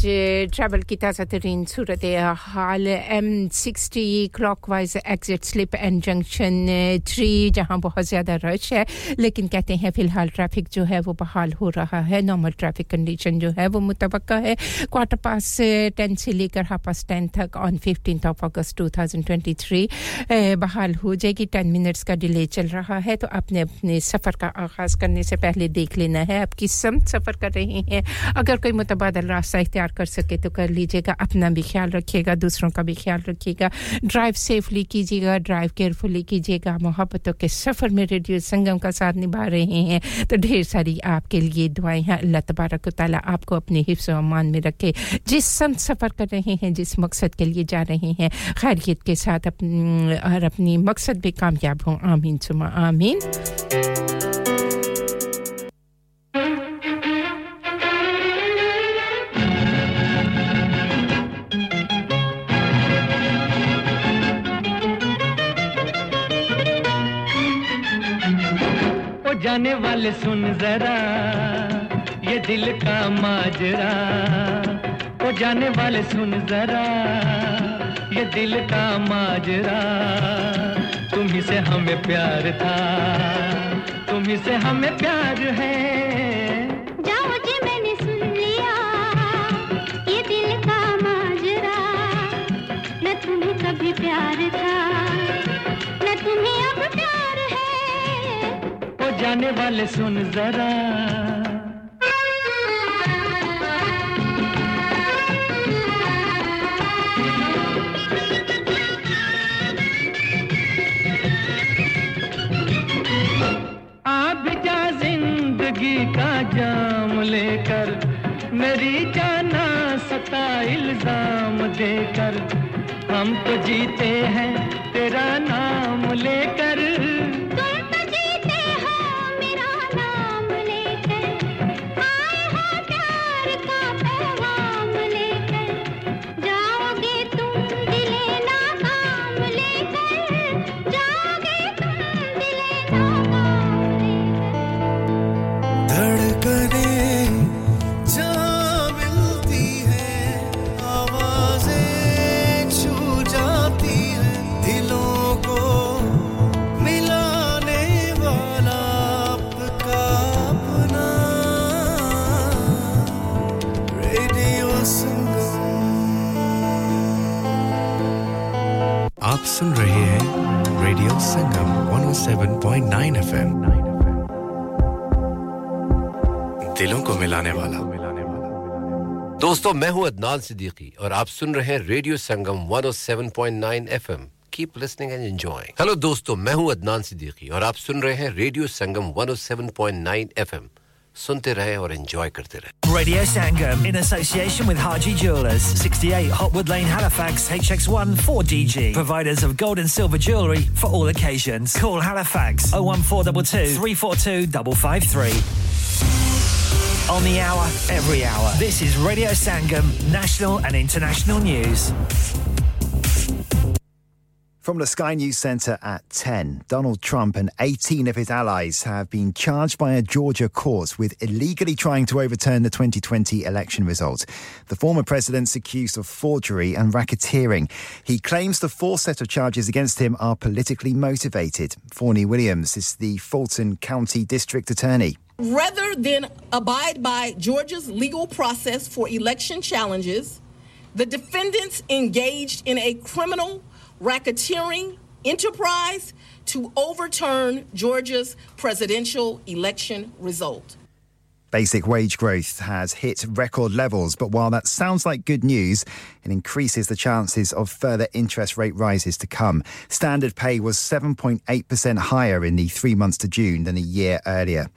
ट्रैवल की ताज़ा तरीन सूरत हाल M sixty clockwise exit slip and junction three जहाँ बहुत ज़्यादा रश है लेकिन कहते हैं फ़िलहाल ट्रैफ़िक जो है वो बहाल हो रहा है नॉर्मल ट्रैफ़िक कंडीशन जो है वो मुतव है क्वार्टर पास टेन से लेकर हाफ़ पास टेन तक on fifteen of August two thousand twenty three बहाल हो जाएगी टेन मिनट्स का डिले चल रहा है तो अपने अपने सफ़र का आगाज़ करने से पहले देख लेना है आप किस सम सफ़र कर रहे हैं। अगर कोई मुतबा मुतबादल रास्ता इख्तियार कर सके तो कर लीजिएगा, अपना भी ख्याल रखिएगा, दूसरों का भी ख्याल रखिएगा। ड्राइव सेफली कीजिएगा, ड्राइव केयरफुली कीजिएगा। मोहब्बतों के सफ़र में रेडियो संगम का साथ निभा रहे हैं। तो ढेर सारी आपके लिए दुआएँ हैं। अल्लाह तबारक ताली आपको अपने हिफ्स अमान में रखे। जिस सम सफ़र कर रहे हैं, जिस मकसद के लिए जा रहे हैं, खैरियत के साथ अपनी अपनी मकसद भी कामयाब हों। आमीन, सुमा, आमीन। जाने वाले सुन जरा, ये दिल का माजरा। ओ जाने वाले सुन जरा, ये दिल का माजरा। तुम्ही से हमें प्यार था तुम्ही से हमें प्यार है। जाने वाले सुन जरा। आप जा ज़िंदगी का जाम लेकर, मेरी जाना सता इल्ज़ाम देकर, हम तो जीते हैं तेरा नाम लेकर। दिलों को मिलाने वाला दोस्तों मैं हूँ अदनान सिद्दीकी और आप सुन रहे हैं radio Sangam 107.9 FM keep listening and enjoying hello दोस्तों मैं हूँ अदनान सिद्दीकी और आप सुन रहे हैं रेडियो संगम 107.9 एफएम सुनते रहे और एंजॉय करते रहे Radio Sangam in association with Haji Jewelers 68 Hotwood Lane Halifax HX1 4DG providers of gold and silver jewellery for all occasions call Halifax 01422 342 553 on the hour every hour this is Radio Sangam national and international news From the Sky News Centre at 10, Donald Trump and 18 of his allies have been charged by a Georgia court with illegally trying to overturn the 2020 election result. The former president's accused of forgery and racketeering. He claims the four set of charges against him are politically motivated. Forney Williams is the Fulton County District Attorney. Rather than abide by Georgia's legal process for election challenges, the defendants engaged in a criminal racketeering enterprise to overturn Georgia's presidential election result. Basic wage growth has hit record levels, but while that sounds like good news, it increases the chances of further interest rate rises to come. Standard pay was 7.8% higher in the three months to June than a year earlier.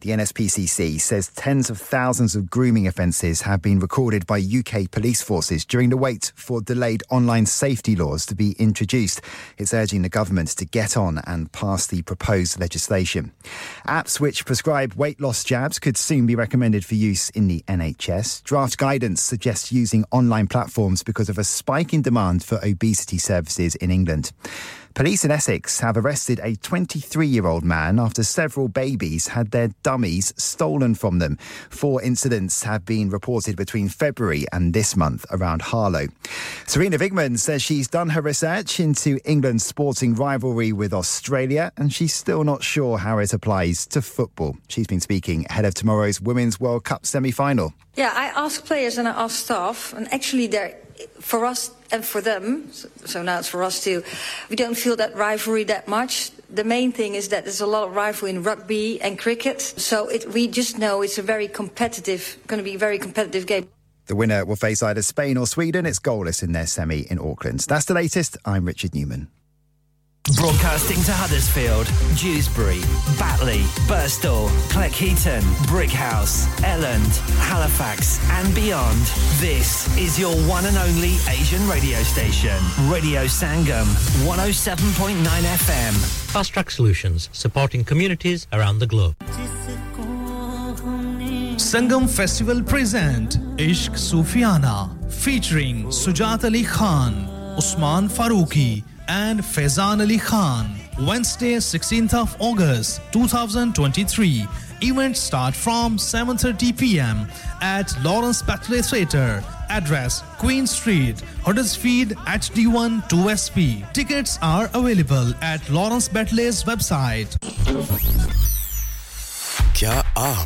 The NSPCC says tens of thousands of grooming offences have been recorded by UK police forces during the wait for delayed online safety laws to be introduced. It's urging the government to get on and pass the proposed legislation. Apps which prescribe weight loss jabs could soon be recommended for use in the NHS. Draft guidance suggests using online platforms because of a spike in demand for obesity services in England. Police in Essex have arrested a 23 year old man after several babies had their dummies stolen from them. Four incidents have been reported between February and this month around Harlow. Serena Vigman says she's done her research into England's sporting rivalry with Australia and she's still not sure how it applies to football. She's been speaking ahead of tomorrow's Women's World Cup semi final. Yeah, I ask players and I ask staff, and actually, for us and for them. So, now it's for us too. We don't feel that rivalry that much. The main thing is that there's a lot of rivalry in rugby and cricket. So it, we just know it's a very competitive, going to be a very competitive game. The winner will face either Spain or Sweden. It's goalless in their semi in Auckland. That's the latest. I'm Richard Newman. Broadcasting to Huddersfield, Dewsbury, Batley, Birstall, Cleckheaton, Brickhouse, Elland, Halifax, and beyond. This is your one and only Asian radio station, Radio Sangam, 107.9 FM. Fast Track Solutions, supporting communities around the globe. Sangam Festival present Ishq Sufiana featuring Sujat Ali Khan, Usman Farooqi and Faizan Ali Khan. Wednesday, 16th of August 2023. Events start from 7:30 p.m. at Lawrence Batley Theatre. Address Queen Street, Huddersfield HD1 2SP. Tickets are available at Lawrence Batley's website. क्या आप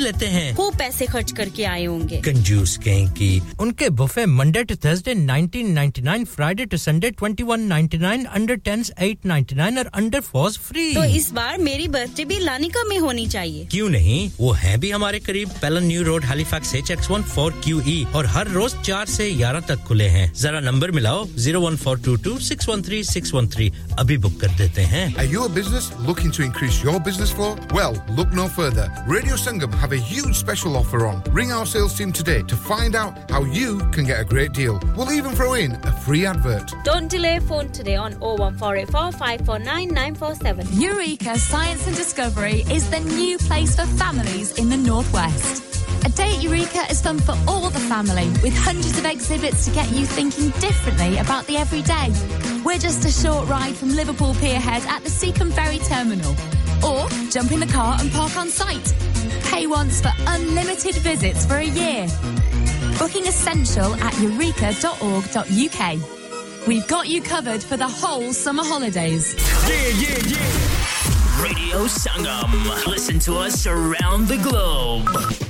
लेते हैं। खूब पैसे खर्च करके आए होंगे। कंजूस कहीं की उनके buffet Monday to Thursday 1999 Friday to Sunday 2199 under 10s 899 और अंडर 4s फ्री तो इस बार मेरी बर्थडे भी लानिका में होनी चाहिए। क्यों नहीं? वो है भी हमारे करीब। Pellon new road Halifax H X one four Q E और हर रोज चार से ग्यारह तक खुले हैं। जरा नंबर मिलाओ zero one four two two six one three six one three अभी बुक कर देते हैं। Are you a business looking to increase your business flow? Well, look no further. Radio Sangam have a huge special offer on. Ring our sales team today to find out how you can get a great deal. We'll even throw in a free advert. Don't delay phone today on 01484 549 947. Eureka Science and Discovery is the new place for families in the Northwest. A day at Eureka is fun for all the family, with hundreds of exhibits to get you thinking differently about the everyday. We're just a short ride from Liverpool Pierhead at the Seacombe Ferry Terminal. Or jump in the car and park on site. Pay once for unlimited visits for a year. Booking essential at eureka.org.uk. We've got you covered for the whole summer holidays. Yeah, yeah, yeah. Radio Sangam. Listen to us around the globe.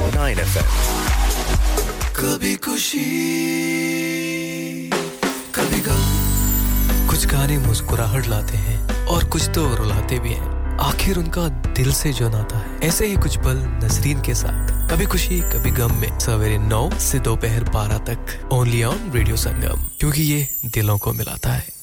FM. कभी खुशी, कभी गम। कुछ गाने मुस्कुराहट लाते हैं और कुछ तो रुलाते भी हैं। आखिर उनका दिल से जो नाता है, ऐसे ही कुछ पल नसरीन के साथ। कभी खुशी, कभी गम में सवेरे नौ से दोपहर बारह तक। ओनली ऑन रेडियो संगम क्योंकि ये दिलों को मिलाता है।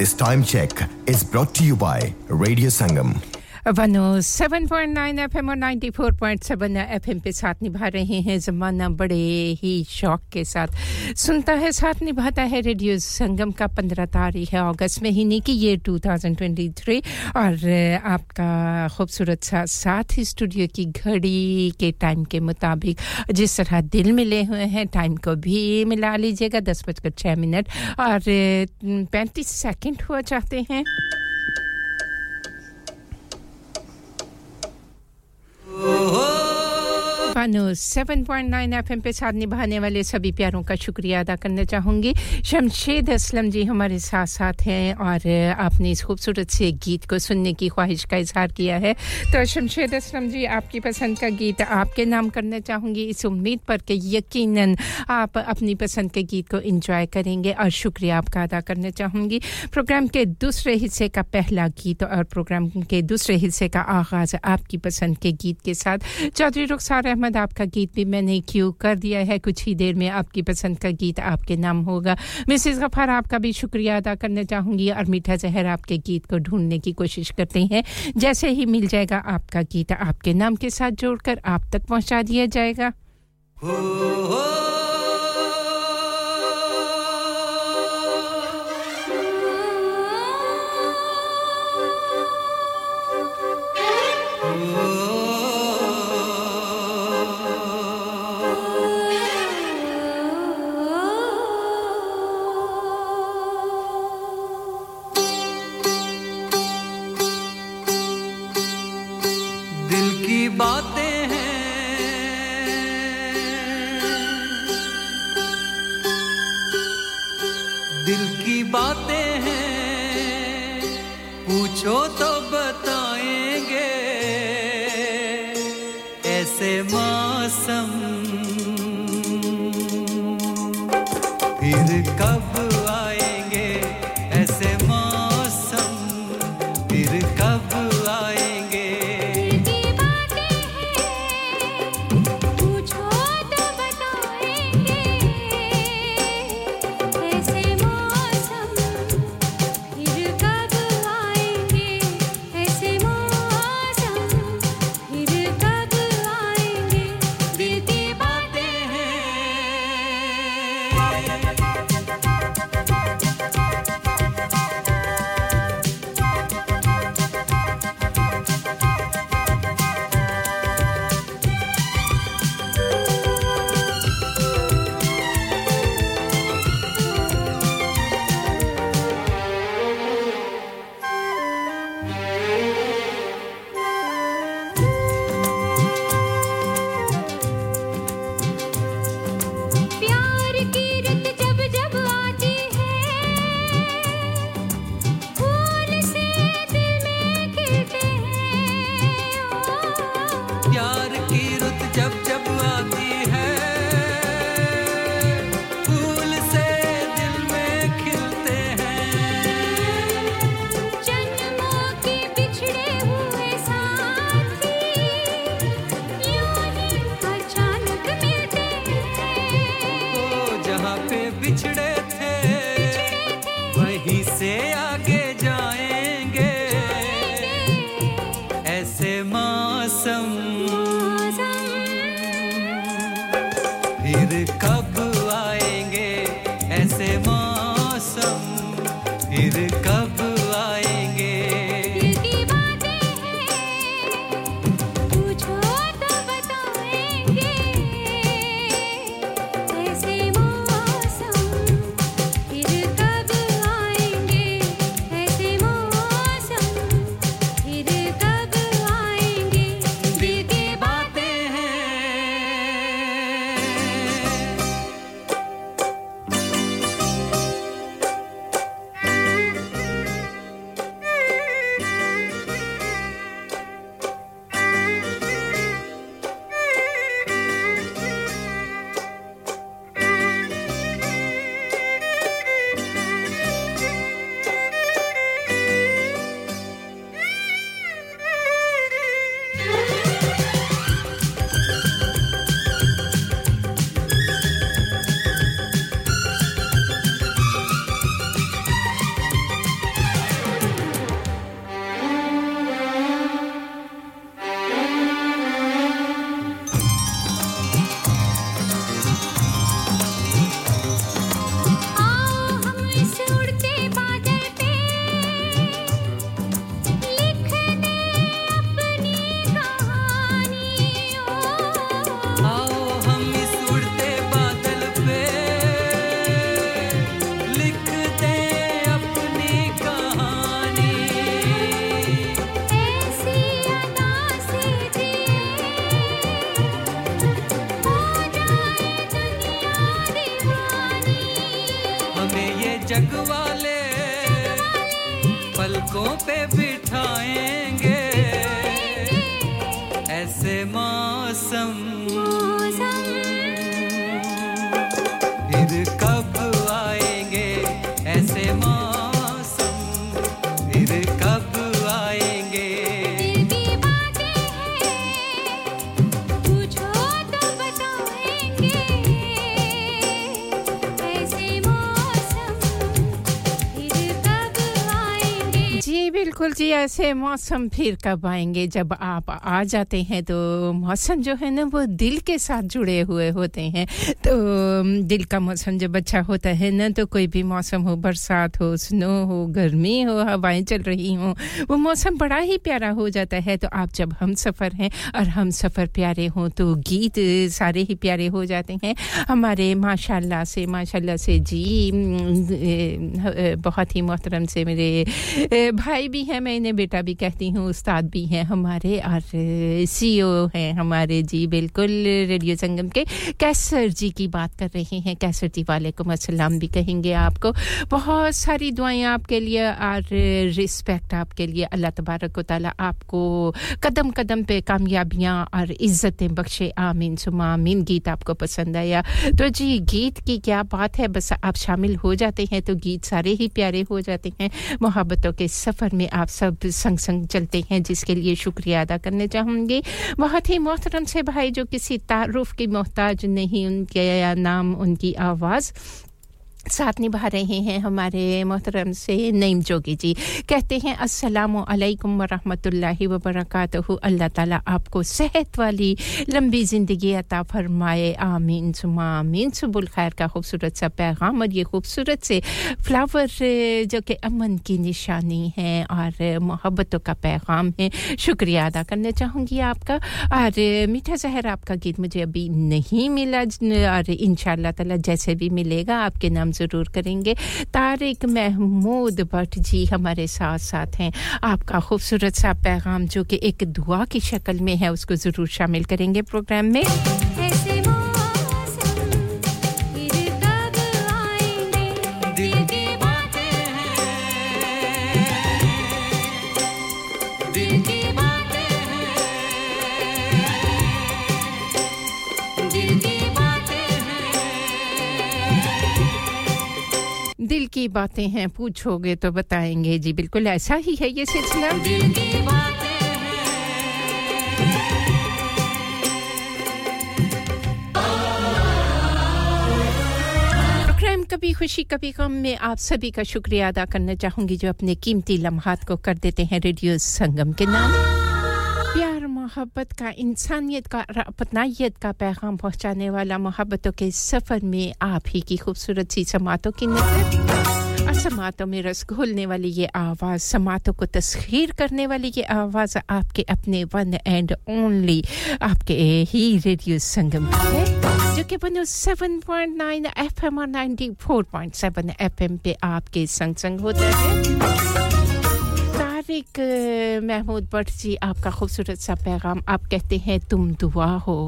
This time check is brought to you by Radio Sangam. 107.9 FM और 94.7 एफएम पे साथ निभा रहे हैं। जमाना बड़े ही शौक के साथ। सुनता है, साथ निभाता है रेडियो संगम का 15 तारीख है अगस्त महीने की ये 2023 और आपका खूबसूरत सा साथ ही स्टूडियो की घड़ी के टाइम के मुताबिक जिस तरह दिल मिले हुए हैं टाइम को भी मिला लीजिएगा दस बजकर छः मिनट। और पैंतीस सेकंड हुआ चाहते हैं। oh. oh. 107.9 एफएम पे साथ निभाने वाले सभी प्यारों का शुक्रिया अदा करना चाहूँगी। शमशेद असलम जी हमारे साथ साथ हैं और आपने इस खूबसूरत से गीत को सुनने की ख्वाहिश का इजहार किया है। तो शमशेद असलम जी, आपकी पसंद का गीत आपके नाम करना चाहूँगी। इस उम्मीद पर कि यकीनन आप अपनी पसंद के गीत को इंजॉय करेंगे और शुक्रिया आपका अदा करना चाहूँगी। प्रोग्राम के दूसरे हिस्से का पहला गीत और प्रोग्राम के दूसरे हिस्से का आगाज़ आपकी पसंद के गीत के साथ। चौधरी रुखसार अहमद आपका गीत भी मैंने क्यू कर दिया है? कुछ ही देर में आपकी पसंद का गीत आपके नाम होगा। मिसिस गफ़ार आपका भी शुक्रिया अदा करना चाहूँगी। और मीठा जहर आपके गीत को ढूँढने की कोशिश करते हैं। जैसे ही मिल जाएगा आपका गीत आपके नाम के साथ जोड़कर आप तक पहुँचा दिया जाएगा। हो, हो। ऐसे जी ऐसे मौसम फिर कब आएँगे जब आप आ जाते हैं तो मौसम जो है ना, वो दिल के साथ जुड़े हुए होते हैं। तो दिल का मौसम जब अच्छा होता है ना तो कोई भी मौसम हो, बरसात हो, स्नो हो, गर्मी हो, हवाएँ चल रही हो, वो मौसम बड़ा ही प्यारा हो जाता है। तो आप जब हम सफ़र हैं और हम सफ़र प्यारे हों तो गीत सारे ही प्यारे हो जाते हैं। हमारे माशाल्लाह से माशाल्लाह से जी बहुत ही मोहतरम से मेरे भाई भी हैं, मैं इन्हें बेटा भी कहती हूँ, उस्ताद भी हैं, हमारे और सीईओ हैं हमारे। जी, बिल्कुल, रेडियो संगम के कैसर जी की बात कर रहे हैं। कैसर जी वालेकुम अस्सलाम भी कहेंगे आपको। बहुत सारी दुआएँ आपके लिए और रिस्पेक्ट आपके लिए। अल्लाह तबारक ताली आपको कदम कदम पे कामयाबियाँ और इज्जतें बख्शे। आमीन सुमा आमीन। गीत आपको पसंद आया तो जी, गीत की क्या बात है? बस आप शामिल हो जाते हैं तो गीत सारे ही प्यारे हो जाते हैं। मोहब्बतों के सफ़र में आप सब संग संग चलते हैं, जिसके लिए शुक्रिया अदा करने चाहूँगी। बहुत ही मोहतरम से भाई जो किसी तारुफ की मोहताज नहीं, उनके नाम, उनकी आवाज़। साथ निभा रहे हैं हमारे मोहतरम से नईम जोगी जी। कहते हैं, अस्सलाम वालेकुम रहमतुल्लाहि व बरकातहू अल्लाह ताला आपको सेहत वाली लंबी ज़िंदगी अता फरमाए। आमीन सुमा आमीन। सुबुल खैर का खूबसूरत सा पैगाम और ये खूबसूरत से फ्लावर, जो कि अमन की निशानी है और मोहब्बतों का पैगाम है। शुक्रिया अदा करना चाहूँगी आपका। और मीठा जहर आपका गीत मुझे अभी नहीं मिला। और इन ताला जैसे भी मिलेगा, आपके नाम ज़रूर करेंगे। तारिक महमूद भट्ट जी हमारे साथ साथ हैं। आपका खूबसूरत सा पैगाम जो कि एक दुआ की शक्ल में है, उसको ज़रूर शामिल करेंगे प्रोग्राम में। की बातें हैं, पूछोगे तो बताएँगे। जी, बिल्कुल, ऐसा ही है ये सिलसिला। कभी खुशी, कभी गम में आप सभी का शुक्रिया अदा करना चाहूँगी जो अपने कीमती लम्हात को कर देते हैं रेडियो संगम के नाम। मोहब्बत का इंसानियत का अपनाइत का पैगाम पहुँचाने वाला मोहब्बतों के सफ़र में आप ही की खूबसूरत सी समातों की नज़र और समातों में रस घोलने वाली ये आवाज़ समातों को तस्खीर करने वाली ये आवाज़ आपके अपने वन एंड ओनली आपके ही रेडियो संगम है जो कि बनो 7.9 एफएम और 94.7 एफएम पे आपके संग संग होता है तारिक महमूद भट्ट जी, आपका खूबसूरत सा पैगाम। आप कहते हैं, तुम दुआ हो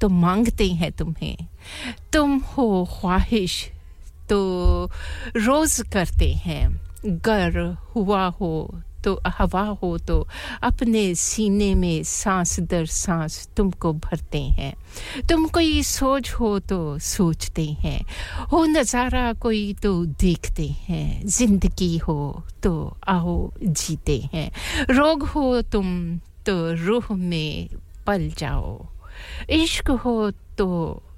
तो मांगते हैं तुम्हें। तुम हो ख्वाहिश तो रोज करते हैं। गर हुआ हो तो हवा हो तो अपने सीने में सांस दर सांस तुमको भरते हैं। तुम कोई सोच हो तो सोचते हैं। हो नज़ारा कोई तो देखते हैं। ज़िंदगी हो तो आओ जीते हैं। रोग हो तुम तो रूह में पल जाओ। इश्क हो तो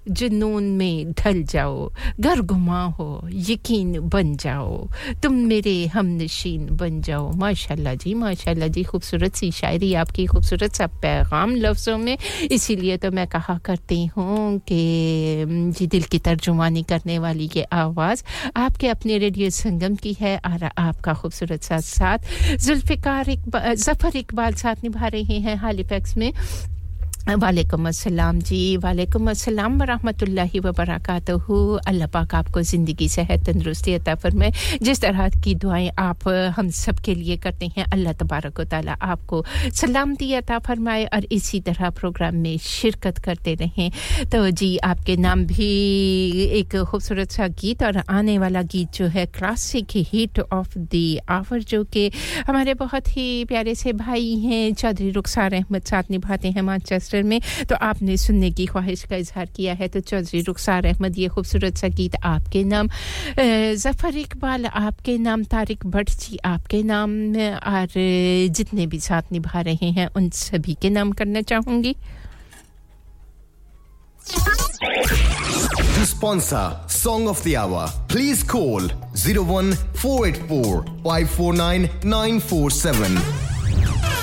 जुनून में ढल जाओ घर घुमा हो, यकीन बन जाओ। तुम मेरे हम नशीन बन जाओ। माशाल्लाह जी माशाल्लाह जी, खूबसूरत सी शायरी आपकी, खूबसूरत सा पैगाम लफ्ज़ों में। इसीलिए तो मैं कहा करती हूँ कि, जी, दिल की तर्जुमानी करने वाली ये आवाज़ आपके अपने रेडियो संगम की है और आपका खूबसूरत सा साथ। जुल्फ़िकार इकबाल जफ़र इकबाल साथ निभा रहे हैं हालीफैक्स में। वालेकुम अस्सलाम जी, वालेकुम अस्सलाम वरहमतुल्लाहि व बरकातहू अल्लाह पाक आपको ज़िंदगी, सेहत तंदुरुस्ती अता फरमाए। जिस तरह की दुआएँ आप, हम सब के लिए करते हैं, अल्लाह तबारक ताली आपको सलामती अता फरमाए और इसी तरह प्रोग्राम में शिरकत करते रहें। तो जी, आपके नाम भी एक खूबसूरत सा गीत और आने वाला गीत जो है classic hit of the hour जो कि हमारे बहुत ही प्यारे से भाई हैं, चौधरी रुखसार अहमद साथ निभाते हैं मानचेस्टर मास्टर में। तो आपने सुनने की ख्वाहिश का इजहार किया है। तो चौधरी रुखसार अहमद ये खूबसूरत सा गीत आपके नाम ज़फ़र इकबाल आपके नाम तारिक भट्ट जी आपके नाम और जितने भी साथ निभा रहे हैं उन सभी के नाम करना चाहूँगी। To sponsor Song of the Hour, please call 01484 549 947.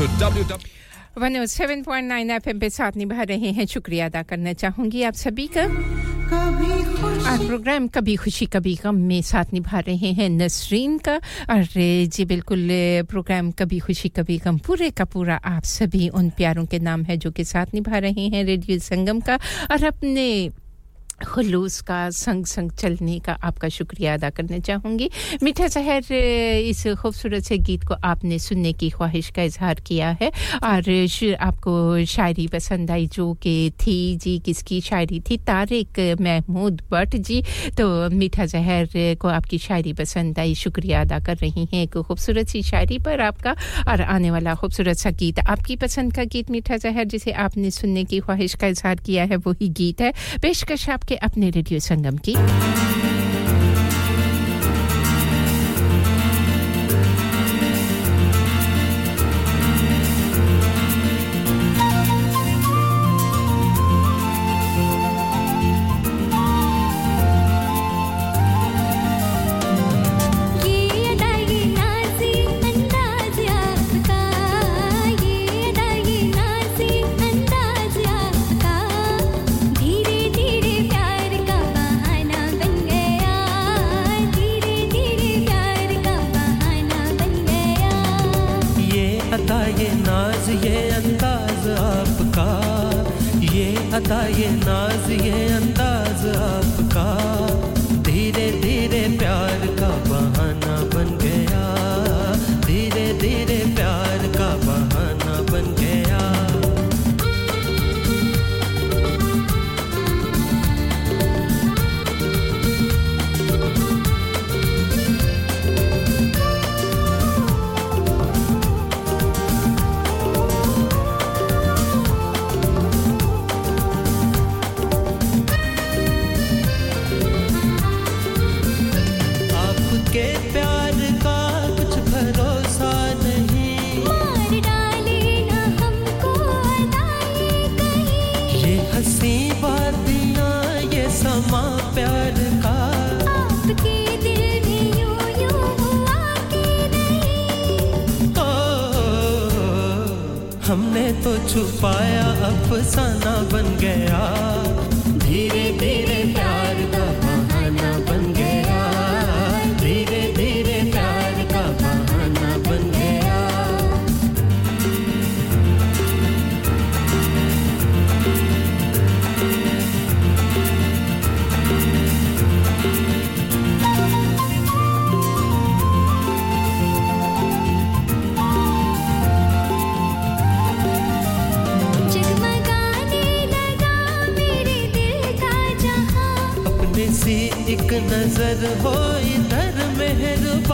To www. 107.9 FM पे साथ निभा रहे हैं शुक्रिया अदा करना चाहूँगी आप सभी का आज प्रोग्राम कभी खुशी कभी गम में साथ निभा रहे हैं नसरीन का और जी बिल्कुल प्रोग्राम कभी खुशी कभी गम पूरे का पूरा आप सभी उन प्यारों के नाम है जो कि साथ निभा रहे हैं रेडियो संगम का और अपने खुलूस का संग संग चलने का आपका शुक्रिया अदा करना चाहूँगी। मीठा शहर इस खूबसूरत से गीत को आपने सुनने की ख्वाहिश का इजहार किया है। और आपको शायरी पसंद आई, जो कि थी जी, किसकी शायरी थी? तारिक महमूद भट्ट जी। तो मीठा शहर को आपकी शायरी पसंद आई, शुक्रिया अदा कर रही हैं। एक खूबसूरत सी शायरी पर आपका, और आने वाला खूबसूरत सा गीत, आपकी पसंद का गीत मीठा शहर जिसे आपने सुनने की ख्वाहिश का इजहार किया है, वही गीत है। पेशकश आपके अपने रेडियो संगम की। समा प्यार का। आपके दिल में यूँ यूँ हुआ कि नहीं? ओ, हमने तो छुपाया अफसाना बन गया। धीरे धीरे प्यार नज़र हो इधर मेहरबान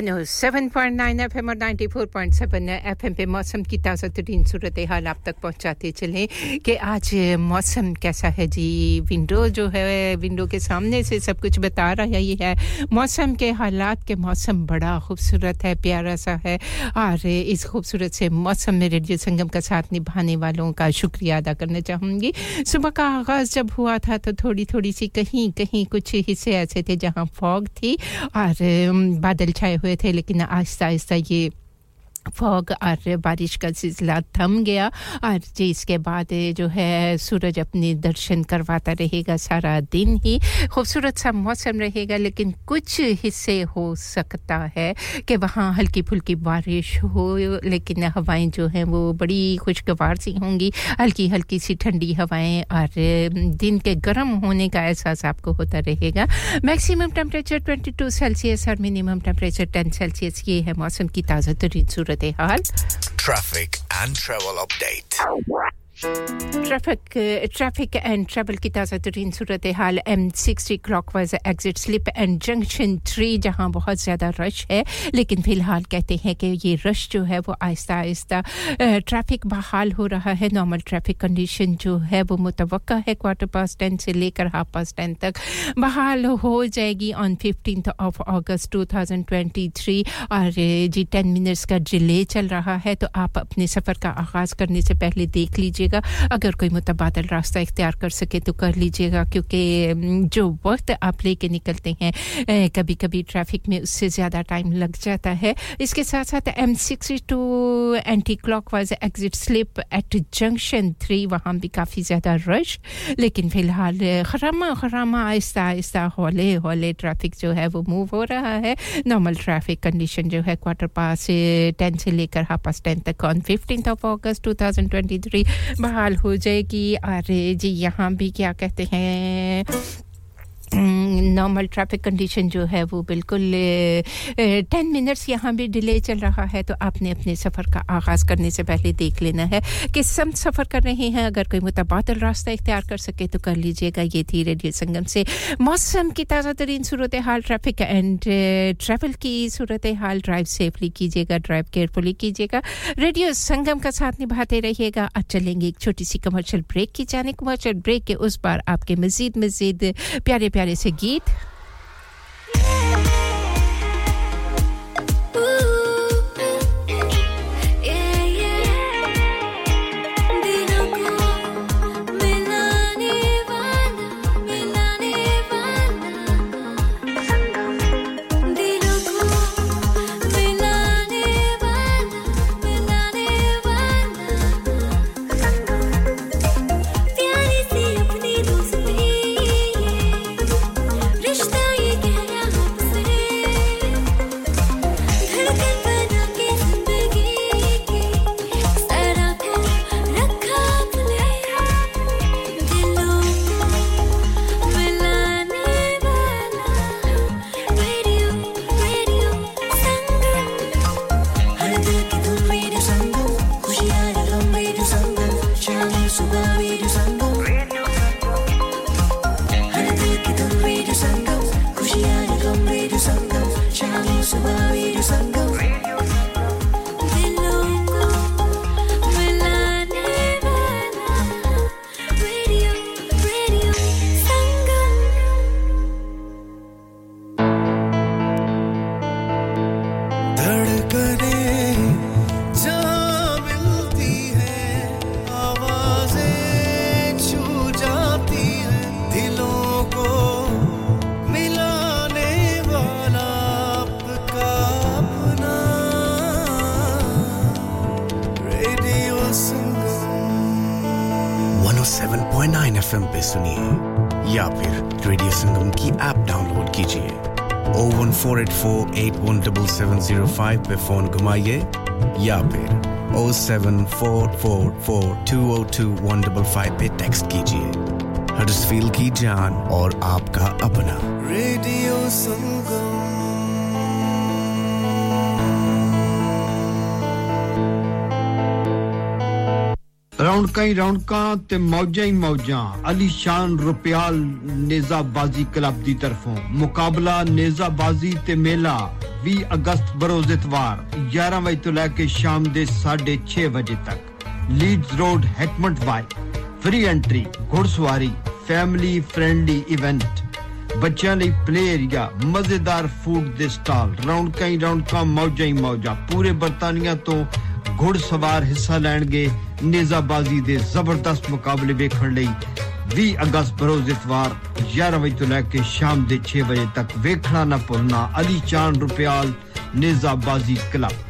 weather. 107.9 एफएम और 94.7 एफएम पे मौसम की ताज़ा तरीन सूरत हाल आप तक पहुंचाते चलें कि आज मौसम कैसा है जी? विंडो जो है, विंडो के सामने से सब कुछ बता रहा है है। मौसम के हालात के मौसम बड़ा खूबसूरत है, प्यारा सा है। और इस खूबसूरत से मौसम में रेडियो संगम का साथ निभाने वालों का शुक्रिया अदा करना चाहूँगी। सुबह का आगाज़ जब हुआ था तो थोड़ी थोड़ी सी कहीं कहीं कुछ हिस्से ऐसे थे जहाँ फॉग थी और, बादल छाए हुए थे लेकिन आहिस्ता आहिस्ता ये फॉग और बारिश का सिलसिला थम गया। और जी इसके बाद जो है, सूरज अपने दर्शन करवाता रहेगा सारा दिन ही। खूबसूरत सा मौसम रहेगा, लेकिन कुछ हिस्से हो सकता है कि वहाँ हल्की फुल्की बारिश हो, लेकिन हवाएँ जो हैं वो बड़ी खुशगवार सी होंगी। हल्की हल्की सी ठंडी हवाएँ और दिन के गर्म होने का एहसास आपको होता रहेगा। मैक्सिमम टेम्परेचर 22 सेल्सियस और मिनिमम टेम्परेचर 10 सेल्सियस ये है मौसम की ताज़ा तरीन सूरत। Traffic and travel update. Traffic traffic and travel की ताज़ा तरीन सूरत हाल M sixty clockwise exit slip and junction three जहाँ बहुत ज़्यादा रश है लेकिन फ़िलहाल कहते हैं कि ये रश जो है वो आहिस्ता आहिस्ता ट्रैफ़िक बहाल हो रहा है नॉर्मल ट्रैफ़िक कंडीशन जो है वो मुतव है क्वार्टर पास टेन से लेकर हाफ़ पास टेन तक बहाल हो जाएगी on fifteen of August two thousand twenty three और जी टेन मिनट्स का डिले चल रहा है तो आप अपने सफ़र का आगाज़ करने से पहले देख लीजिए लीजिएगा अगर कोई मुतबादल रास्ता इख्तियार कर सके तो कर लीजिएगा, क्योंकि जो वक्त आप लेके निकलते हैं कभी कभी ट्रैफ़िक में उससे ज़्यादा टाइम लग जाता है। इसके साथ साथ M sixty two anticlockwise exit slip at junction three वहाँ भी काफ़ी ज़्यादा रश लेकिन फ़िलहाल, खरामा खरामा, आहिस्ता आहिस्ता, हौले हौले ट्रैफ़िक जो है वो मूव हो रहा है। नॉर्मल ट्रैफ़िक कंडीशन जो है क्वार्टर पास टेन से लेकर हाफ़ पास टेन तक on fifteen of August two thousand twenty three बहाल हो जाएगी। अरे जी यहाँ भी क्या कहते हैं? नॉर्मल ट्रैफ़िक कंडीशन जो है वो बिल्कुल टेन मिनट्स यहाँ भी डिले चल रहा है तो आपने अपने सफ़र का आगाज़ करने से पहले देख लेना है कि सम सफ़र कर रहे हैं। अगर कोई मुतबादल रास्ता इख्तियार कर सके तो कर लीजिएगा ये थी रेडियो संगम से। मौसम की ताज़ा तरीन सूरत हाल ट्रैफ़िक एंड ट्रैवल की सूरत हाल ड्राइव सेफली कीजिएगा ड्राइव केयरफुली कीजिएगा। रेडियो संगम का साथ निभाते रहिएगा। आज चलेंगे एक छोटी सी कमर्शियल ब्रेक की जाने। कमर्शियल ब्रेक के उस बार आपके मज़ीद मज़ीद प्यारे प्यारे से गीत पे फोन घुमाइए या फिर 07444202155 पे टेक्स्ट कीजिए हडर्सफील्ड की जान और आपका अपना रेडियो संगम ਰੌਣਕਾਂ ਹੀ ਰੌਣਕਾਂ ਤੇ ਮੌਜਾਂ ਹੀ ਮੌਜਾਂ ਅਲੀਸ਼ਾਨ ਰੁਪਿਆਲ ਨੇਜ਼ਾਬਾਜ਼ੀ ਕਲੱਬ ਦੀ ਤਰਫੋਂ ਮੁਕਾਬਲਾ ਨੇਜ਼ਾਬਾਜ਼ੀ ਤੇ ਮੇਲਾ 20 ਅਗਸਤ ਬਰੋਜ਼ ਇਤਵਾਰ 11 ਵਜੇ ਤੋਂ ਲੈ ਕੇ ਸ਼ਾਮ ਦੇ 6:30 ਵਜੇ ਤੱਕ Leeds road Heckmondwike free entry ਘੋੜਸਵਾਰੀ family friendly event ਬੱਚਿਆਂ ਲਈ ਪਲੇ ਏਰੀਆ ਮਜ਼ੇਦਾਰ ਫੂਡ ਦੇ ਸਟਾਲ ਰੌਣਕਾਂ ਹੀ ਰੌਣਕਾਂ ਮੌਜਾਂ ਹੀ ਮੌਜਾਂ, ਪੂਰੇ ਬਰਤਾਨੀਆ ਤੋਂ ਘੋੜਸਵਾਰ ਹਿੱਸਾ ਲੈਣਗੇ ਨੇਜ਼ਾਬਾਜ਼ੀ ਦੇ ਜ਼ਬਰਦਸਤ ਮੁਕਾਬਲੇ ਵੇਖਣ ਲਈ 20 अगस्त बरोज इतवार 11 बजे तो लैके शाम के 6 बजे तक वेखना न भुलना अली चाँद Rupyal नेजाबाजी club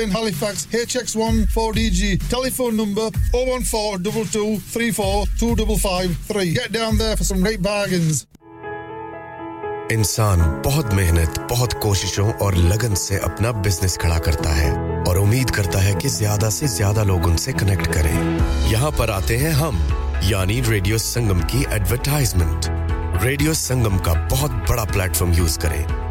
Lane, Halifax, HX1 4DG. Telephone number 014 Get down there for some great bargains. इंसान बहुत मेहनत बहुत कोशिशों और लगन से अपना बिज़नेस खड़ा करता है और उम्मीद करता है कि ज़्यादा से ज़्यादा लोग उनसे कनेक्ट करें यहाँ पर आते हैं हम यानी रेडियो संगम की एडवर्टाइजमेंट रेडियो संगम का बहुत बड़ा प्लेटफॉर्म यूज़ करें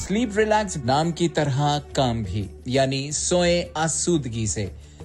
sleep relax नाम की तरह काम भी यानी सोए आसूदगी से।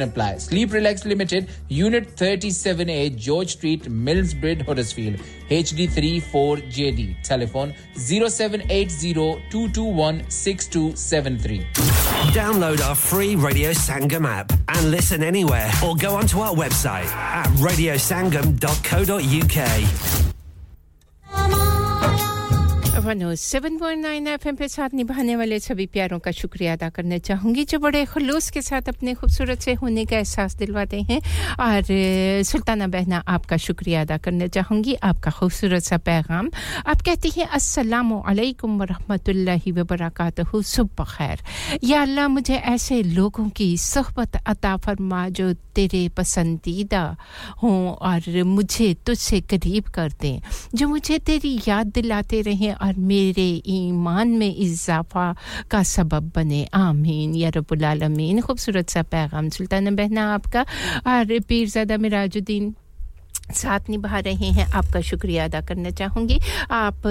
restriction. Sleep Relax Limited, Unit 37A, George Street, Millsbridge, Huddersfield, HD34JD. Telephone 0780-221-6273. Download our free Radio Sangam app and listen anywhere or go onto our website at radiosangam.co.uk. 107.9 FM पे साथ निभाने वाले सभी प्यारों का शुक्रिया अदा करना चाहूँगी, जो बड़े खलूस के साथ अपने खूबसूरत से होने का एहसास दिलवाते हैं। और, सुल्ताना बहना, आपका शुक्रिया अदा करना चाहूँगी, आपका खूबसूरत सा पैगाम। आप कहती हैं, अस्सलाम वालेकुम वरहमतुल्लाहि सुबह खैर। या अल्लाह मुझे ऐसे लोगों की सोहबत अता फरमा, जो तेरे पसंदीदा हों और मुझे तुझसे करीब कर दें, जो मुझे तेरी याद दिलाते रहें और मेरे ईमान में इजाफा का सबब बने। आमीन। या रबुल आलमीन। खूबसूरत सा पैगाम, सुल्ताना बहना आपका। और पीरजादा मिराजुद्दीन साथ निभा रहे हैं। आपका शुक्रिया अदा करना चाहूँगी। आप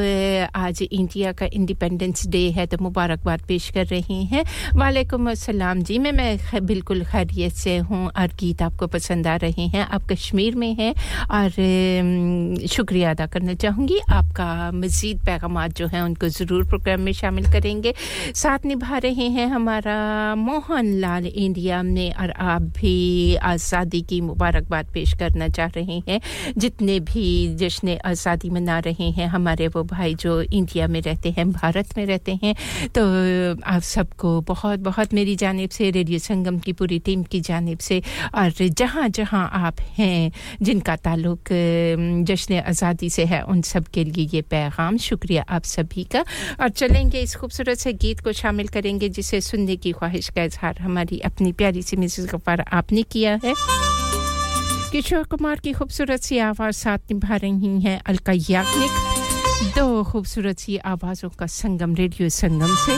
आज इंडिया का इंडिपेंडेंस डे है तो मुबारकबाद पेश कर रहे हैं। वालेकुम अस्सलाम जी। मैं मैं बिल्कुल खैरियत से हूँ। और गीत आपको पसंद आ रहे हैं। आप कश्मीर में हैं। और शुक्रिया अदा करना चाहूँगी। आपका मज़ीद पैगाम जो हैं उनको ज़रूर प्रोग्राम में शामिल करेंगे। साथ निभा रहे हैं हमारा मोहन लाल इंडिया में। और आप भी आज़ादी की मुबारकबाद पेश करना चाह रहे हैं। जितने भी जश्न आज़ादी मना रहे हैं, हमारे वो भाई जो इंडिया में रहते हैं, भारत में रहते हैं तो आप सबको बहुत बहुत मेरी जानब से, रेडियो संगम की पूरी टीम की जानब से और जहाँ जहाँ आप हैं, जिनका ताल्लुक जश्न आज़ादी से है, उन सब के लिए ये पैगाम। शुक्रिया आप सभी का। और चलेंगे इस खूबसूरत से गीत को शामिल करेंगे, जिसे सुनने की ख्वाहिश का इजहार हमारी अपनी प्यारी सी मिसेस गफ़ार आपने किया है। किशोर कुमार की खूबसूरत सी आवाज़ साथ निभा रही हैं अलका याग्निक दो खूबसूरत सी आवाज़ों का संगम रेडियो संगम से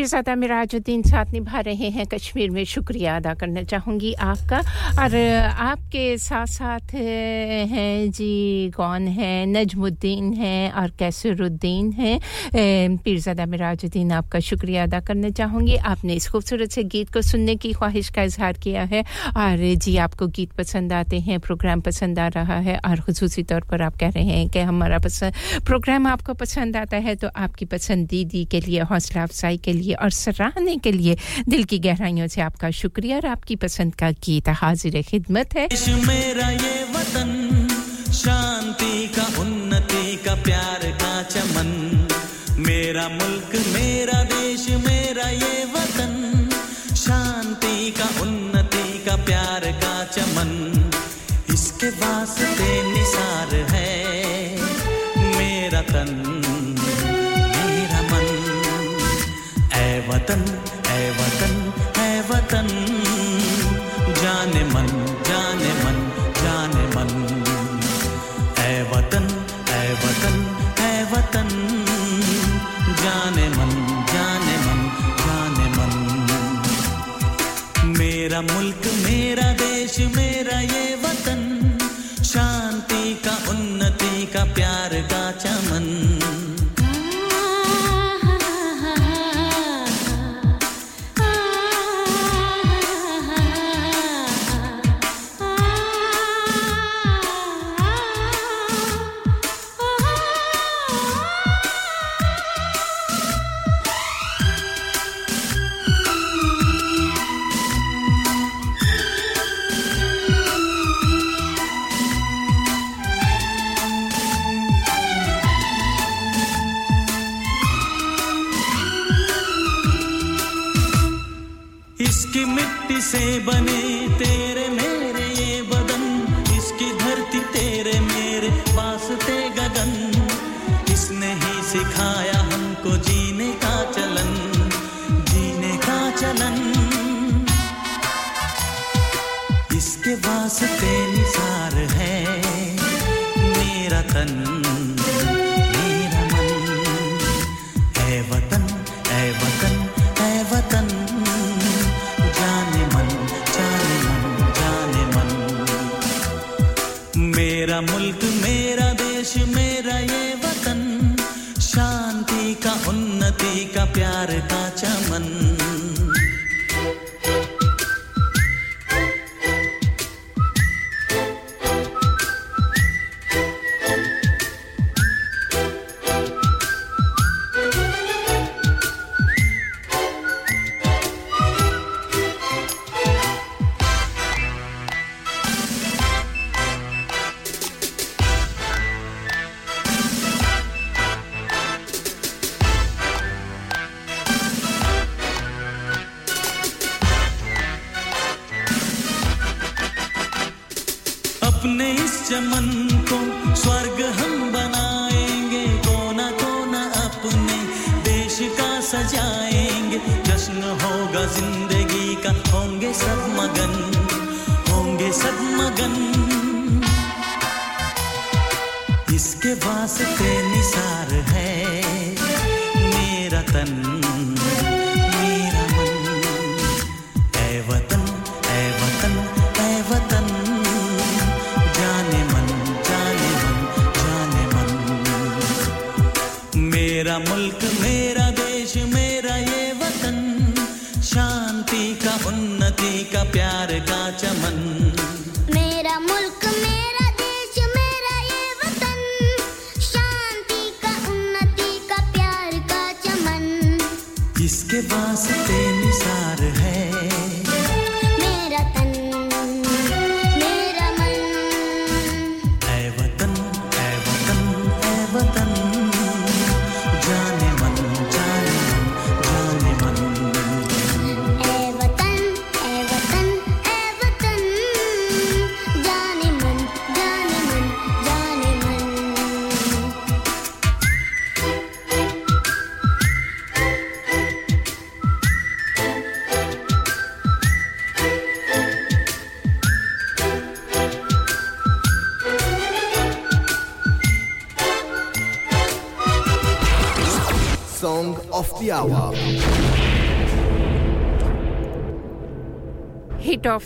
पीरजादा मिराजुद्दीन साथ निभा रहे हैं। कश्मीर में शुक्रिया अदा करना चाहूँगी आपका। और आपके साथ साथ हैं जी, कौन है? नजमुद्दीन हैं और कैसरुद्दीन हैं। पीरजादा मिराजुद्दीन, आपका शुक्रिया अदा करना चाहूँगी। आपने इस खूबसूरत से गीत को सुनने की ख्वाहिश का इजहार किया है और जी, आपको गीत पसंद आते हैं, प्रोग्राम पसंद आ रहा है और खसूसी तौर पर आप कह रहे हैं कि हमारा पसंद प्रोग्राम आपको पसंद आता है तो आपकी पसंदीदी के लिए, हौसला अफजाई के लिए और सराहने के लिए दिल की गहराइयों से आपका शुक्रिया और आपकी पसंद का गीत हाजिर खिदमत है। मेरा ये वतन, शांति का, उन्नति का, प्यार का चमन। मेरा मुल्क, मेरा देश, मेरा ये वतन, शांति का, उन्नति का, प्यार का चमन। इसके निसार है मेरा तन, मेरा मन। ऐ वतन ऐ वतन मेरा मुल्क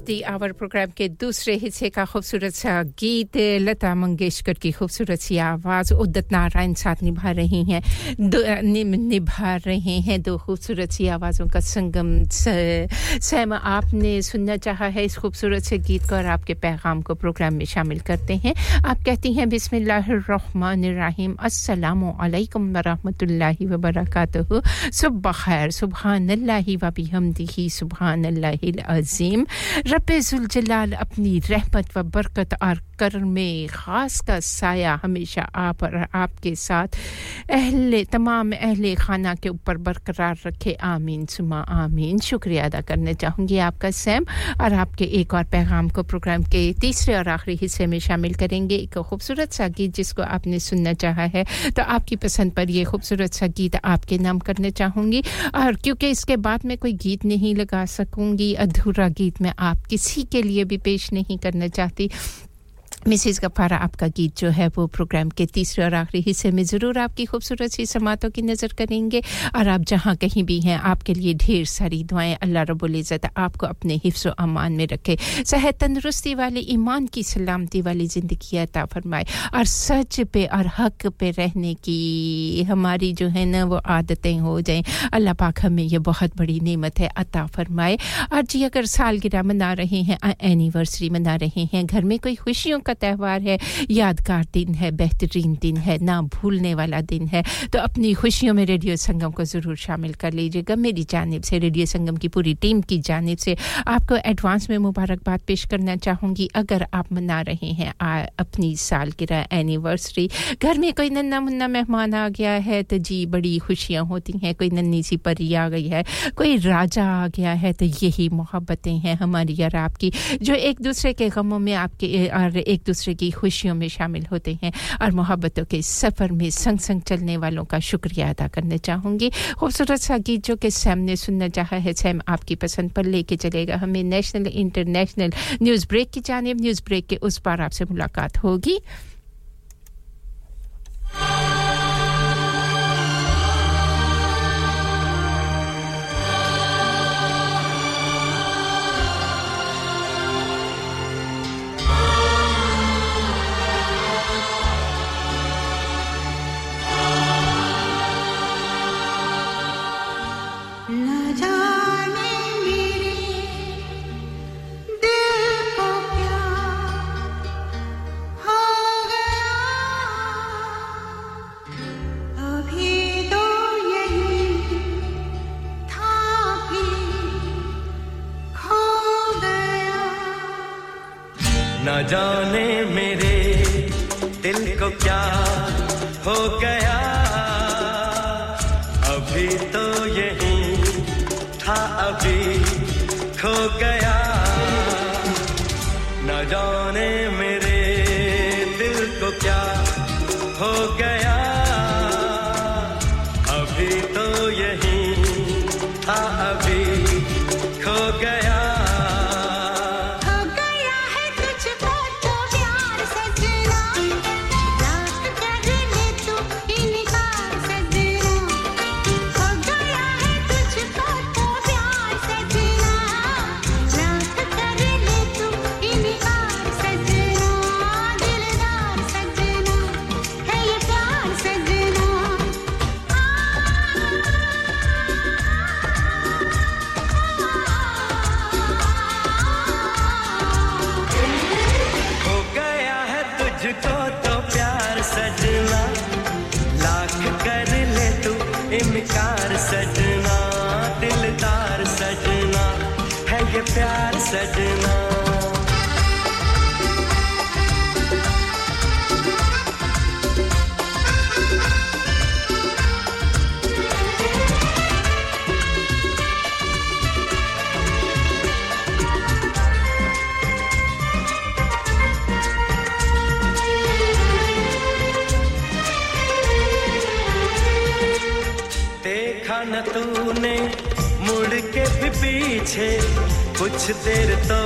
हिट आवर प्रोग्राम के दूसरे हिस्से का खूबसूरत सा गीत, लता मंगेशकर की खूबसूरत सी आवाज़, उदित नारायण साथ निभा रही हैं निभा रहे हैं दो खूबसूरत सी आवाज़ों का संगम। सैम, आपने सुनना चाहा है इस खूबसूरत से गीत को और आपके पैगाम को प्रोग्राम में शामिल करते हैं। आप कहती हैं, बिस्मिल्लाहिर्रहमानिर्रहीम, अस्सलाम वालेकुम वरहमतुल्लाहि व बरकातहू सुबह खैर सुबहान व बिहम्दिही सुबहान अजीम। रब जलाल अपनी रहमत व बरकत और करम में ख़ास का साया हमेशा आप और आपके साथ। अहले, तमाम अहले खाना के ऊपर बरकरार रखे। आमीन, सुमा, आमीन। शुक्रिया अदा करना चाहूँगी आपका, सैम। और आपके एक और पैगाम को प्रोग्राम के तीसरे और आखिरी हिस्से में शामिल करेंगे। एक खूबसूरत सा गीत जिसको आपने सुनना चाहा है। तो आपकी पसंद पर ये खूबसूरत सा गीत आपके नाम करना चाहूँगी। और क्योंकि इसके बाद में कोई गीत नहीं लगा सकूँगी, अधूरा गीत मैं आप किसी के लिए भी पेश नहीं करना चाहती। मिसिस गफारा आपका गीत जो है वो प्रोग्राम के तीसरे और आखिरी हिस्से में ज़रूर आपकी खूबसूरत सी समातों की नज़र करेंगे। और आप जहाँ कहीं भी हैं, आपके लिए ढेर सारी दुआएँ अल्लाह रब्बुल इज़्ज़त आपको अपने हिफ्स अमान में रखे। सेहत तंदुरुस्ती वाले, ईमान की सलामती वाली ज़िंदगी अता फरमाए। और सच पे और हक पे रहने की हमारी जो है ना, वो आदतें हो जाएँ। अल्लाह पाक हमें ये बहुत बड़ी नेमत है अता फरमाए। और जी, अगर सालगिरह मना रहे हैं एनिवर्सरी मना रहे हैं, घर में कोई खुशियों का का त्यौहार है यादगार दिन है बेहतरीन दिन है ना भूलने वाला दिन है। तो अपनी खुशियों में रेडियो संगम को ज़रूर शामिल कर लीजिएगा। मेरी जानब से रेडियो संगम की पूरी टीम की जानब से आपको एडवांस में मुबारकबाद पेश करना चाहूँगी। अगर आप मना रहे हैं आ, अपनी साल की एनिवर्सरी घर में कोई नन्ना मुन्ना मेहमान आ गया है तो जी बड़ी खुशियाँ होती हैं। कोई नन्नी सी परी आ गई है कोई राजा आ गया है तो यही मोहब्बतें हैं हमारी और आपकी जो एक दूसरे के गमों में आपके और एक दूसरे की खुशियों में शामिल होते हैं और मोहब्बतों के सफ़र में संग संग चलने वालों का शुक्रिया अदा करना चाहूँगी। खूबसूरत सा गीत जो कि सैम ने सुनना चाहा है, सैम आपकी पसंद पर लेके चलेगा। हमें नेशनल, इंटरनेशनल न्यूज़ ब्रेक की जानब। न्यूज़ ब्रेक के उस पार आपसे मुलाकात होगी। जाने कुछ देर तो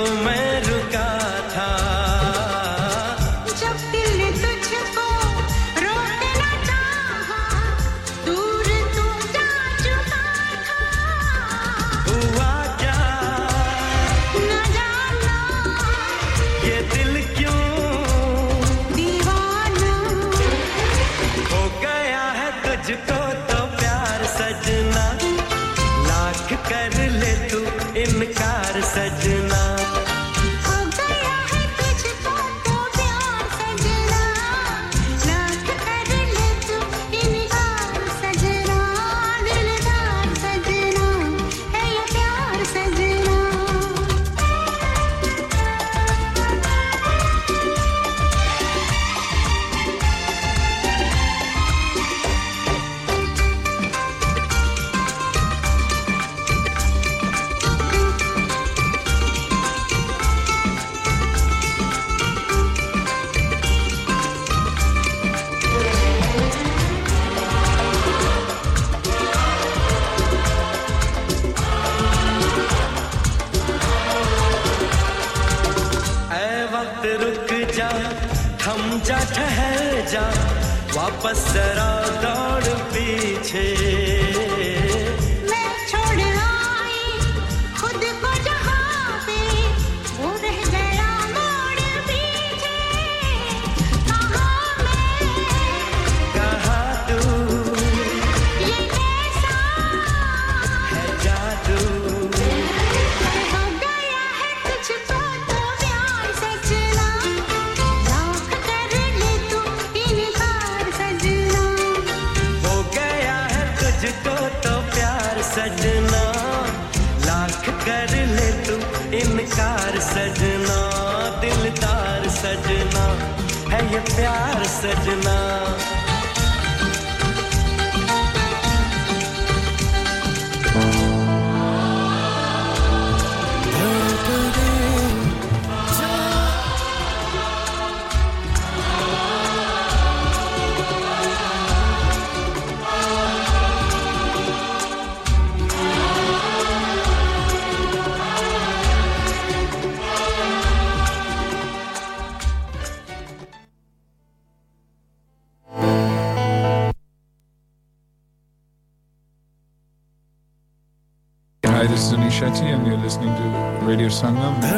Sangam.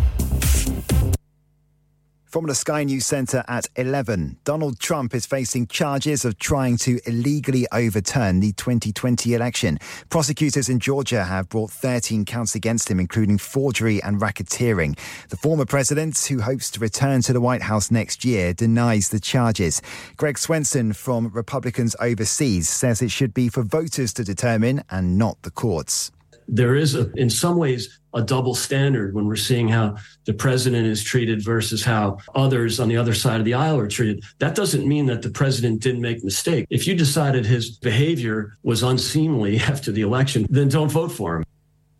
From the Sky News Centre at 11, Donald Trump is facing charges of trying to illegally overturn the 2020 election. Prosecutors in Georgia have brought 13 counts against him, including forgery and racketeering. The former president, who hopes to return to the White House next year, denies the charges. Greg Swenson from Republicans Overseas says it should be for voters to determine and not the courts. There is a, in some ways a double standard when we're seeing how the president is treated versus how others on the other side of the aisle are treated. That doesn't mean that the president didn't make a mistake. If you decided his behavior was unseemly after the election, then don't vote for him.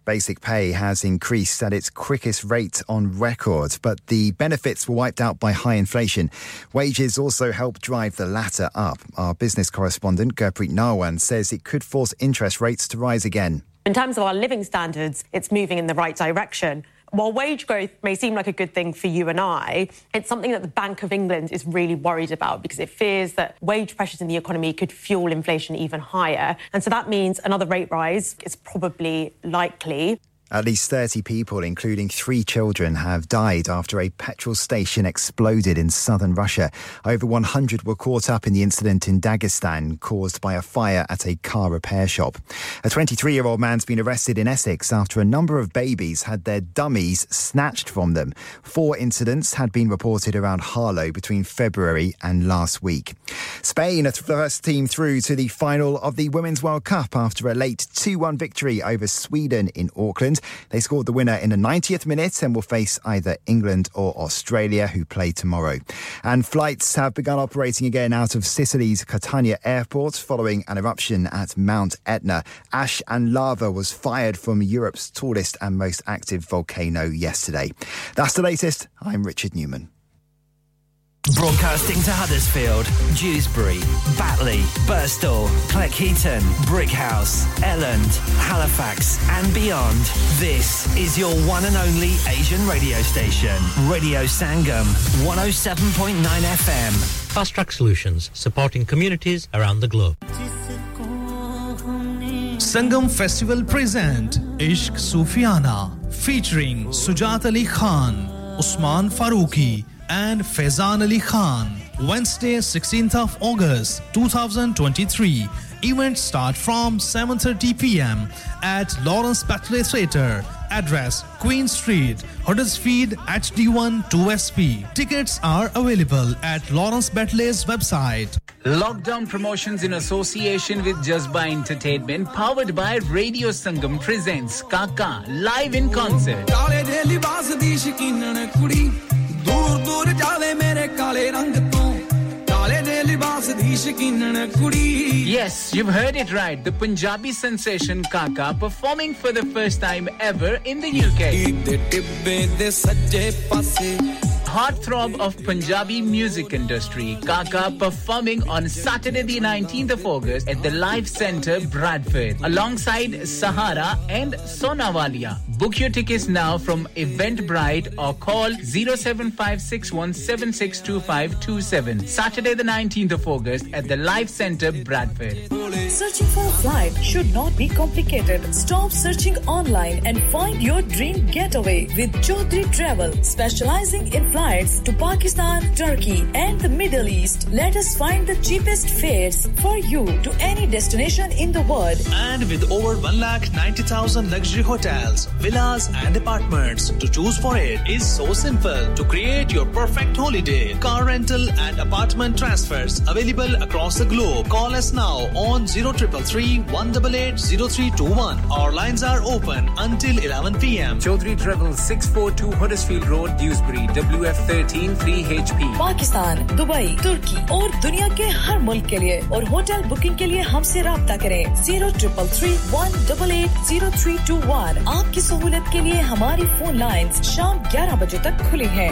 Basic pay has increased at its quickest rate on record, but the benefits were wiped out by high inflation. Wages also helped drive the latter up. Our business correspondent, Gurpreet Narwan, says it could force interest rates to rise again. In terms of our living standards, it's moving in the right direction. While wage growth may seem like a good thing for you and I, it's something that the Bank of England is really worried about because it fears that wage pressures in the economy could fuel inflation even higher. And so that means another rate rise is probably likely. At least 30 people, including three children, have died after a petrol station exploded in southern Russia. Over 100 were caught up in the incident in Dagestan caused by a fire at a car repair shop. A 23 year old man's been arrested in Essex after a number of babies had their dummies snatched from them. Four incidents had been reported around Harlow between February and last week. Spain are the first team through to the final of the Women's World Cup after a late 2 1 victory over Sweden in Auckland. They scored the winner in the 90th minute and will face either England or Australia, who play tomorrow. And flights have begun operating again out of Sicily's Catania airport following an eruption at Mount Etna. Ash and lava was fired from Europe's tallest and most active volcano yesterday. That's the latest. I'm Richard Newman. Broadcasting to Huddersfield, Dewsbury, Batley, Burstall, Cleckheaton, Brickhouse, Elland, Halifax, and beyond. This is your one and only Asian radio station, Radio Sangam, 107.9 FM. Fast Track Solutions, supporting communities around the globe. Sangam Festival present Ishq Sufiana featuring Sujat Ali Khan, Usman Farooqi and Faizan Ali Khan. Wednesday, 16th of August 2023. Events start from 7:30 p.m. at Lawrence Batley Theatre. Address Queen Street, Huddersfield HD1 2SP. Tickets are available at Lawrence Batley's website. Lockdown promotions in association with Jazba Entertainment, powered by Radio Sangam, presents Kaka live in concert. ਦੂਰ ਦੂਰ ਜਾਵੇ ਮੇਰੇ ਕਾਲੇ ਰੰਗ ਤੋਂ ਕਾਲੇ ਦੇ ਲਿਬਾਸ ਦੀ ਸ਼ਕੀਨਣ ਕੁੜੀ Yes, you've heard it right. The Punjabi sensation Kaka performing for the first time ever in the UK. ਦੇ ਟਿੱਬੇ ਦੇ ਸੱਜੇ ਪਾਸੇ Heartthrob of Punjabi music industry, Kaka performing on Saturday the 19th of August at the Live Centre, Bradford, alongside Sahara and Sonawalia. Book your tickets now from Eventbrite or call 075617622527. Saturday the 19th of August at the Live Centre, Bradford. Searching for a flight should not be complicated. Stop searching online and find your dream getaway with Chaudhry Travel, specializing in flights to Pakistan, Turkey, and the Middle East. Let us find the cheapest fares for you to any destination in the world. And with over 1,90,000 luxury hotels, villas, and apartments to choose for it is so simple. To create your perfect holiday, car rental and apartment transfers available across the globe. Call us now on 0333 188 0321. Our lines are open until 11 p.m. Chaudhry Travel 642 Huddersfield Road, Dewsbury, WF13 3HP. Pakistan Dubai तुर्की और दुनिया के हर मुल्क के लिए और hotel booking के लिए हमसे रब्ता करें zero triple three one double eight zero three two one आपकी सहूलत के लिए हमारी फ़ोन लाइंस शाम 11 बजे तक खुली हैं।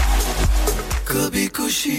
कभी खुशी,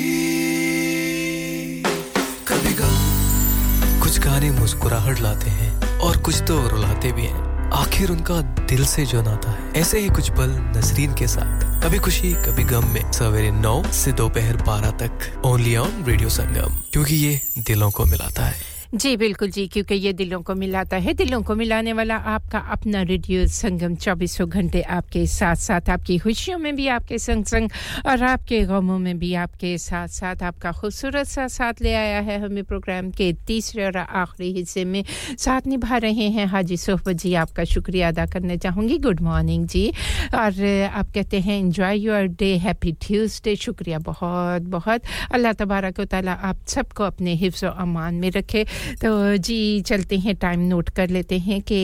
कभी गम। कुछ गाने मुस्कुराहट लाते हैं और कुछ तो रुलाते भी हैं। आखिर उनका दिल से जो नाता है, ऐसे ही कुछ पल नसरीन के साथ। कभी खुशी, कभी गम में सवेरे नौ से दोपहर बारह तक ओनली ऑन रेडियो संगम क्योंकि ये दिलों को मिलाता है। जी, बिल्कुल जी, क्योंकि ये दिलों को मिलाता है। दिलों को मिलाने वाला आपका अपना रेडियो संगम चौबीसों घंटे आपके साथ साथ आपकी खुशियों में भी आपके संग संग और आपके गमों में भी आपके साथ साथ आपका खूबसूरत सा साथ ले आया है। हमें प्रोग्राम के तीसरे और आखिरी हिस्से में साथ निभा रहे हैं हाजी सोहबत जी। आपका शुक्रिया अदा करना चाहूँगी। Good morning ji. और आप कहते हैं enjoy your day happy Tuesday शुक्रिया बहुत बहुत अल्लाह तबारक ताली आप सबको अपने हिफ्ज़ अमान में रखे। तो जी चलते हैं टाइम नोट कर लेते हैं कि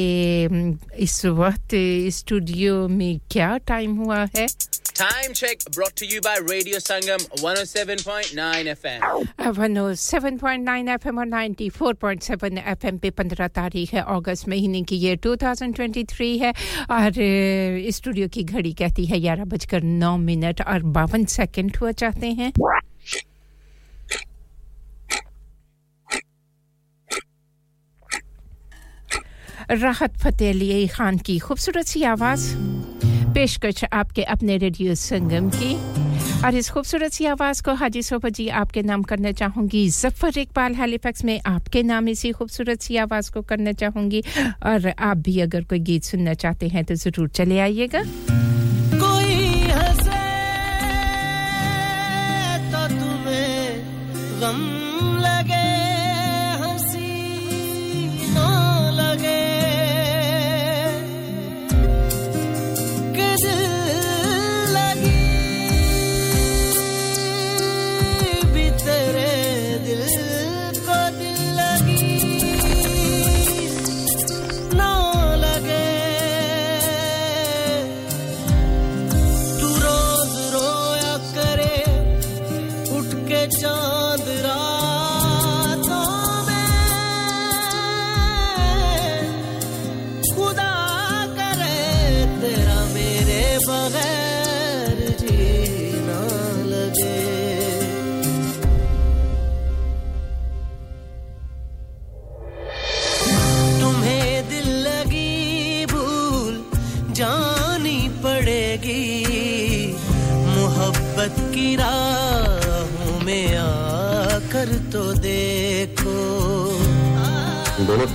इस वक्त स्टूडियो में क्या टाइम हुआ है? Time check brought to you by Radio Sangam 107.9 FM. 107.9 FM और 94.7 FM पे 15 तारीख है अगस्त महीने की ये 2023 है। और स्टूडियो की घड़ी कहती है ग्यारह बजकर नौ मिनट और बावन सेकंड हुआ चाहते हैं। राहत फतेह अली खान की खूबसूरत सी आवाज़। पेशकश आपके अपने रेडियो संगम की। और इस खूबसूरत सी आवाज़ को हाजी सोबा जी आपके नाम करना चाहूँगी। जफ़र इकबाल, हैलीफैक्स में आपके नाम इसी खूबसूरत सी आवाज़ को करना चाहूँगी। और आप भी अगर कोई गीत सुनना चाहते हैं तो ज़रूर चले आइएगा। कोई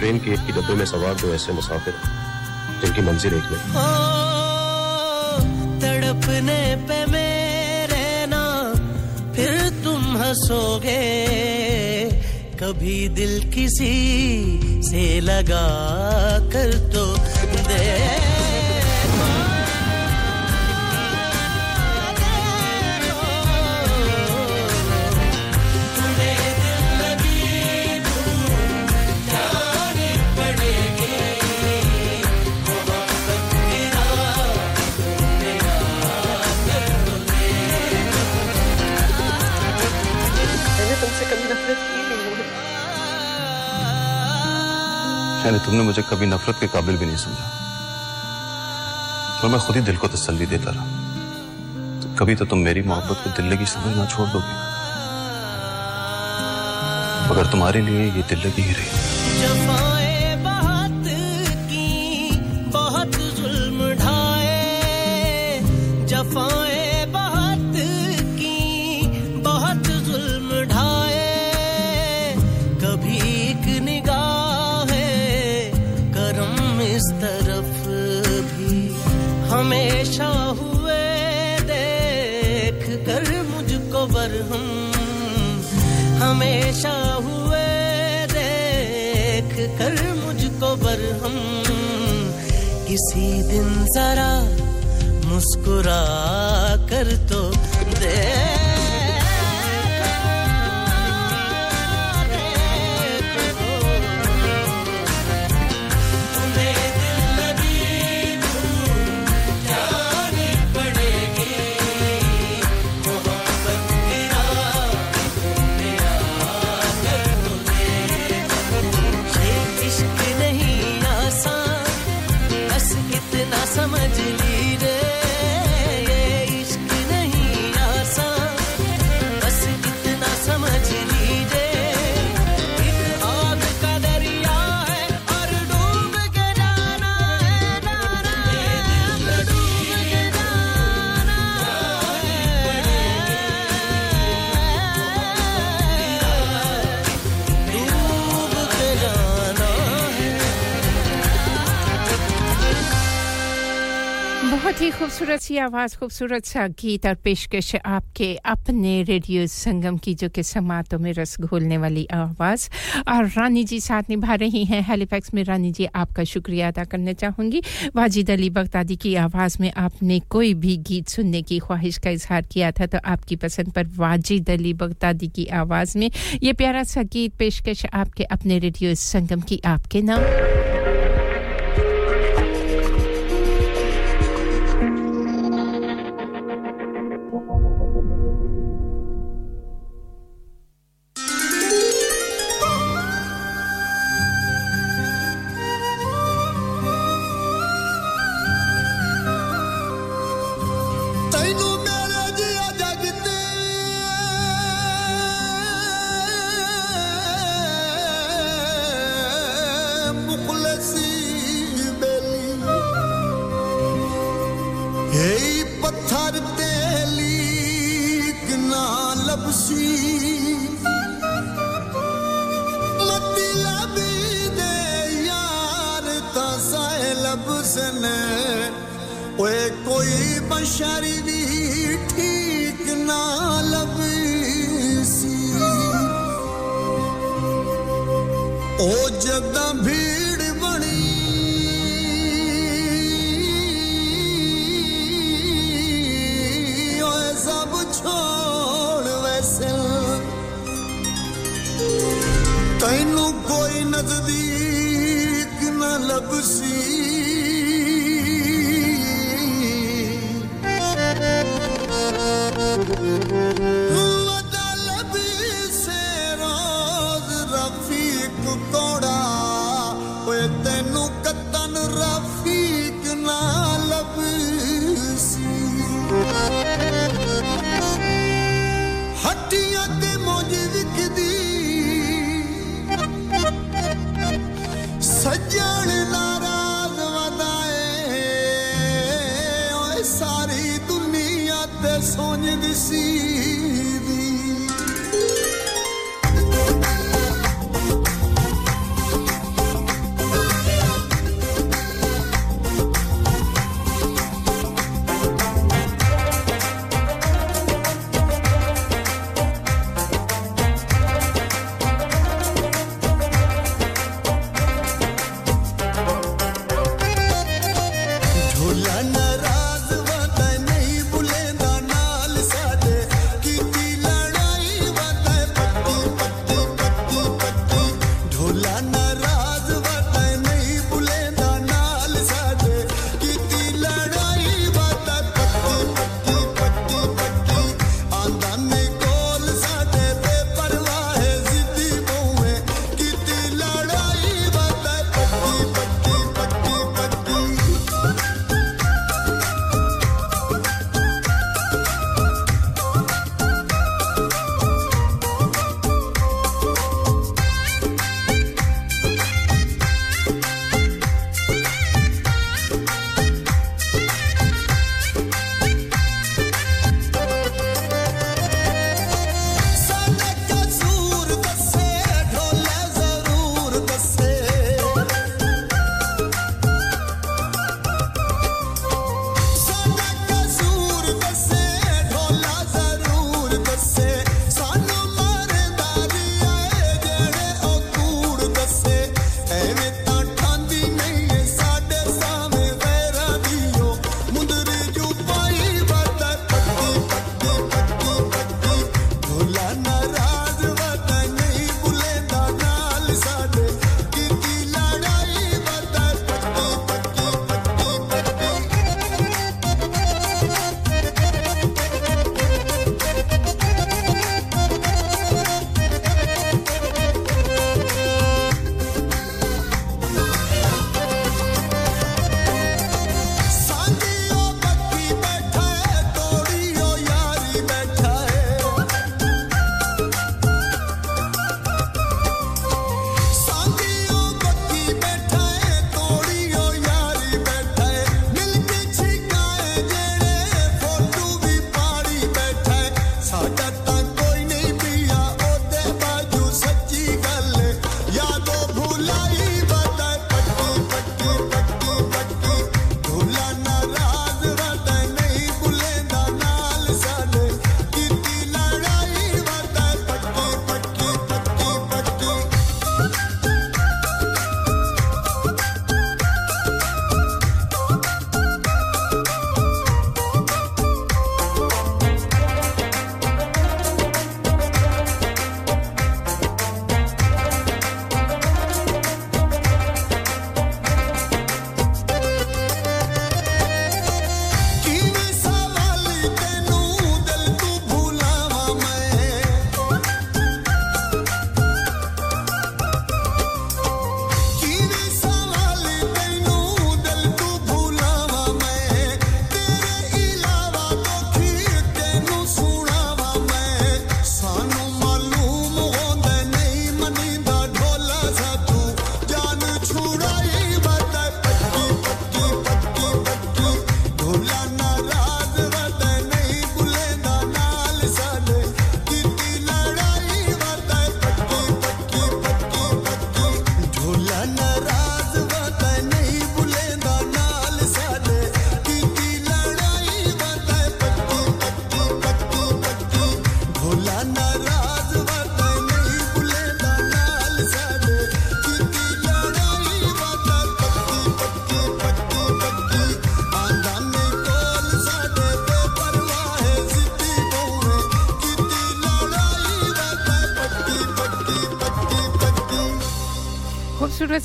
ट्रेन के एक ही डब्बे में सवार दो ऐसे मुसाफिर, जिनकी मंजिल एक नहीं। तड़पने पे मेरे ना फिर तुम हंसोगे। कभी दिल किसी से लगा कर तो दे। शायद तुमने मुझे कभी नफरत के काबिल भी नहीं समझा। और मैं खुद ही दिल को तसल्ली देता रहा। तो कभी तो तुम मेरी मोहब्बत को दिल लगी समझना छोड़ दोगे। मगर तुम्हारे लिए ये दिल लगी ही रही। हमेशा हुए देख कर मुझको बरहम। किसी दिन जरा मुस्कुरा कर ही खूबसूरत सी आवाज़, खूबसूरत सा गीत और पेशकश आपके अपने रेडियो संगम की जो कि समातों में रस घोलने वाली आवाज़। और रानी जी साथ निभा रही हैं। हेलीफैक्स में रानी जी, आपका शुक्रिया अदा करना चाहूँगी। वाजिद अली बगदादी की आवाज़ में आपने कोई भी गीत सुनने की ख्वाहिश का इजहार किया था तो आपकी पसंद पर वाजिद अली बगदादी की आवाज़ में ये प्यारा सा गीत पेशकश आपके अपने रेडियो संगम की आपके नाम। ओए कोई बशर भी ठीक ना लबसी। ओ जदा भीड़ बनी। ओए सब छोड़ वैसे तैनू कोई नज़दीक ना लबसी।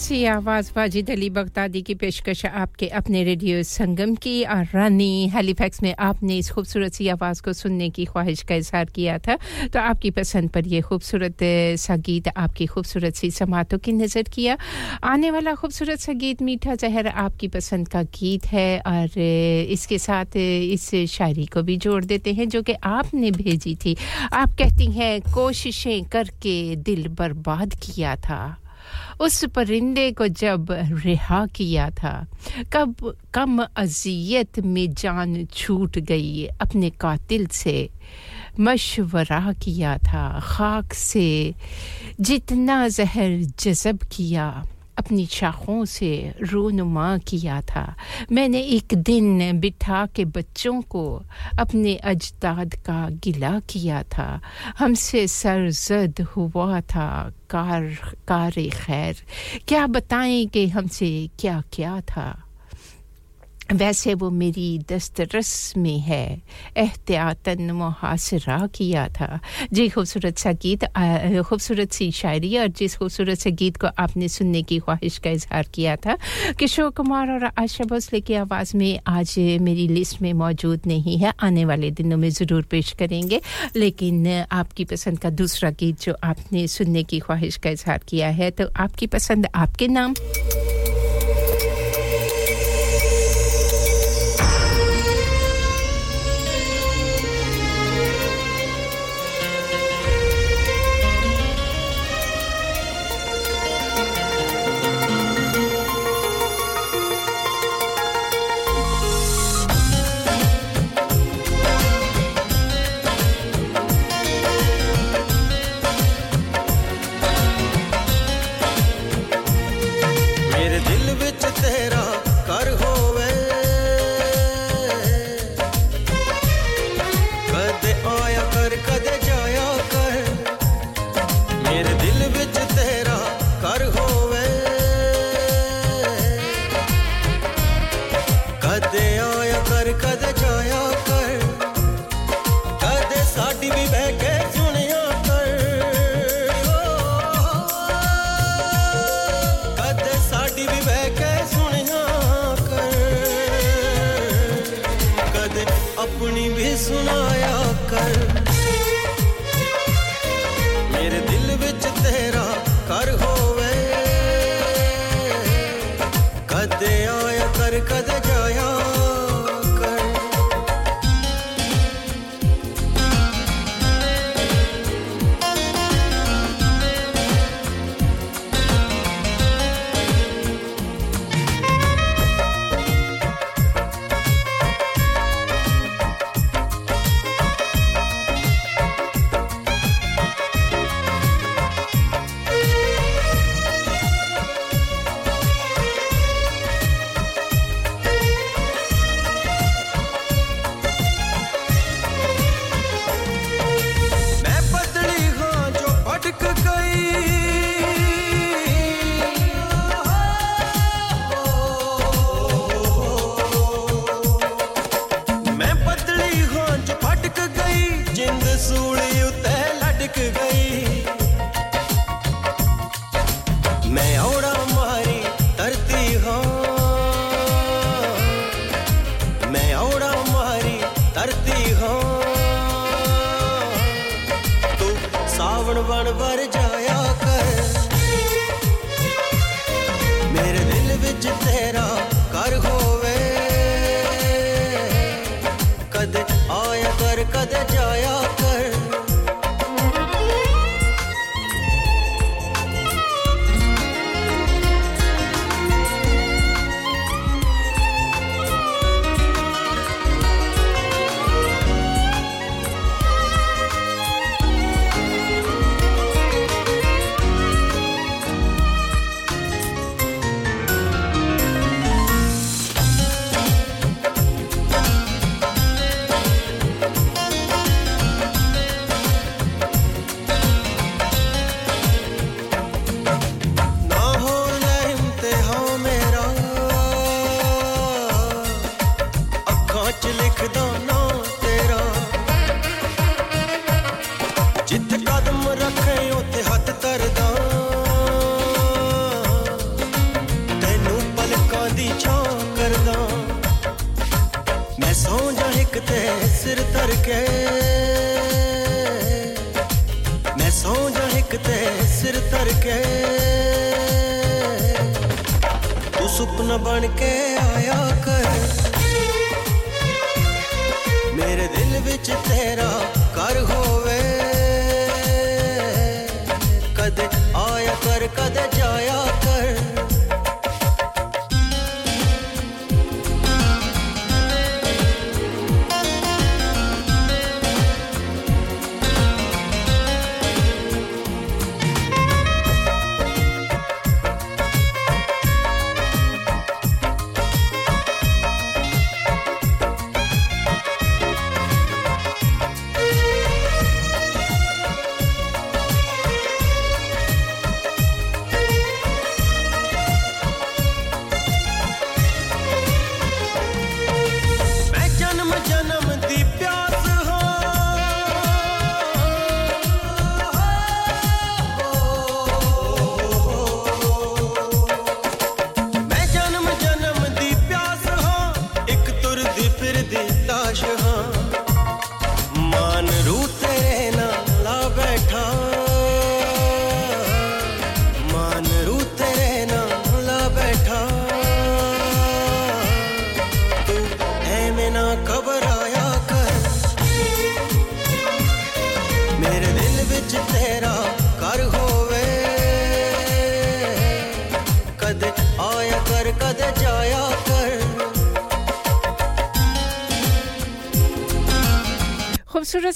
सी आवाज़ वाजिद अली बगदादी की पेशकश आपके अपने रेडियो संगम की। और रानी हेलीफैक्स में आपने इस खूबसूरत सी आवाज़ को सुनने की ख्वाहिश का इजहार किया था। तो आपकी पसंद पर यह खूबसूरत सा गीत आपकी खूबसूरत सी समातों की नज़र किया। आने वाला खूबसूरत सा गीत मीठा जहर आपकी पसंद का गीत है। और इसके साथ इस शायरी को भी जोड़ देते हैं जो कि आपने भेजी थी। आप कहती हैं, कोशिशें करके दिल बर्बाद किया था। उस परिंदे को जब रिहा किया था, कब कम अजियत में जान छूट गई अपने कातिल से, मशवरा किया था, खाक से, जितना जहर जज़ब किया। अपनी शाखों से रोनुमा किया था। मैंने एक दिन बिठा के बच्चों को अपने अजदाद का गिला किया था। हमसे सरजद हुआ था, कार कार खैर क्या बताएँ कि हमसे क्या क्या था? वैसे वो मेरी दस्तरस में है। एहतियातन मुहासरा किया था। जी, खूबसूरत सा गीत खूबसूरत सी शायरी और जिस खूबसूरत से गीत को आपने सुनने की ख्वाहिश का इजहार किया था, किशोर कुमार और आशा भोसले की आवाज़ में आज मेरी लिस्ट में मौजूद नहीं है। आने वाले दिनों में ज़रूर पेश करेंगे, लेकिन आपकी पसंद का दूसरा गीत जो आपने सुनने की ख्वाहिश का इजहार किया है तो आपकी पसंद आपके नाम?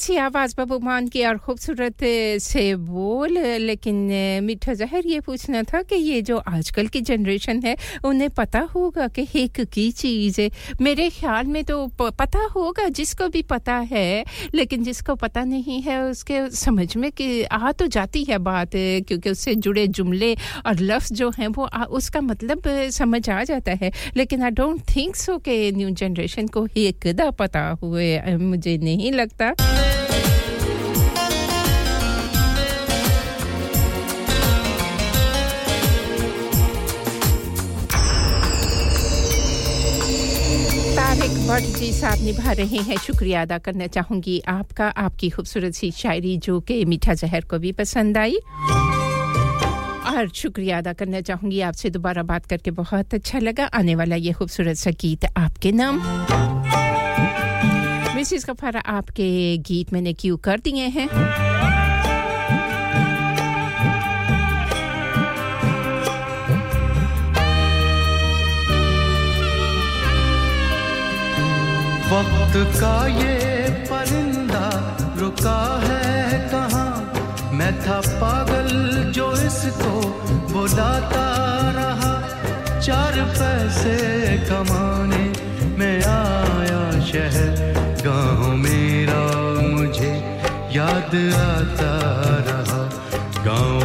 सी आवाज़ बबू मान की और खूबसूरत से लेकिन मीठा जहर ये पूछना था कि ये जो आजकल की जनरेशन है उन्हें पता होगा कि हिक की चीज़ है। मेरे ख्याल में तो पता होगा जिसको भी पता है लेकिन जिसको पता नहीं है उसके समझ में कि आ तो जाती है बात क्योंकि उससे जुड़े जुमले और लफ्ज़ जो हैं वो आ, उसका मतलब समझ आ जाता है। लेकिन आई डोंट थिंक सो कि न्यू जनरेशन को हिक दा पता हुए मुझे नहीं लगता। भट्ट जी साहब निभा रहे हैं। शुक्रिया अदा करना चाहूँगी आपका, आपकी खूबसूरत सी शायरी जो कि मीठा जहर को भी पसंद आई। और शुक्रिया अदा करना चाहूँगी आपसे दोबारा बात करके बहुत अच्छा लगा। आने वाला ये खूबसूरत सा गीत आपके नाम। मिसिस गफारा आपके गीत मैंने क्यों कर दिए हैं? वक्त का ये परिंदा रुका है कहाँ? मैं था पागल जो इसको बुलाता रहा। चार पैसे कमाने में आया शहर। गाँव मेरा मुझे याद आता रहा। गाँव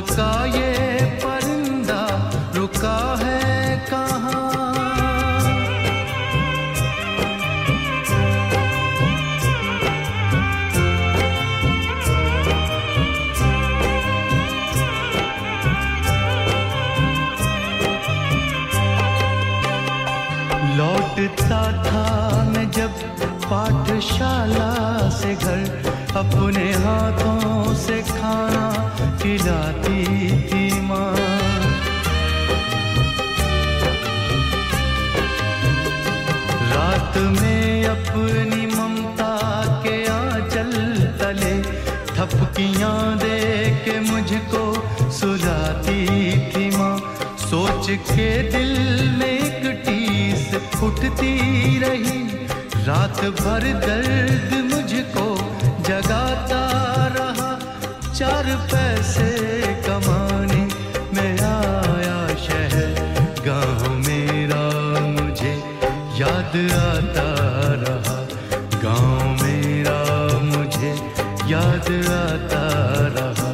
का ये परिंदा रुका है कहाँ? लौटता था मैं जब पाठशाला से घर, अपने हाथों से खाना खिलाती थी माँ। रात में अपनी ममता के आंचल तले थपकियाँ दे के मुझको सुलाती थी माँ। सोच के दिल में एक टीस उठती रही। रात भर दर्द मुझको चार पैसे कमाने मैं आया शहर। गाँव मेरा मुझे याद आता रहा। गाँव मेरा मुझे याद आता रहा।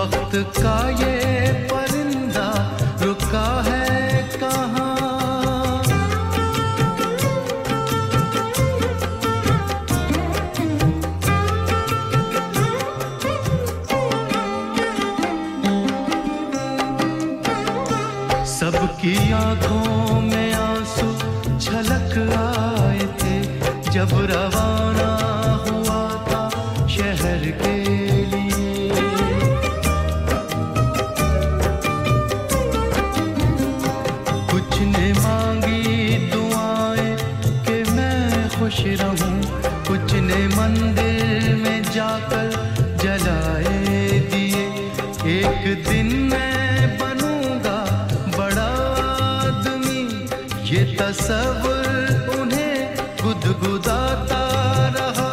वक्त का ये परिंदा रुका है तस्वर उन्हें गुदगुदाता रहा।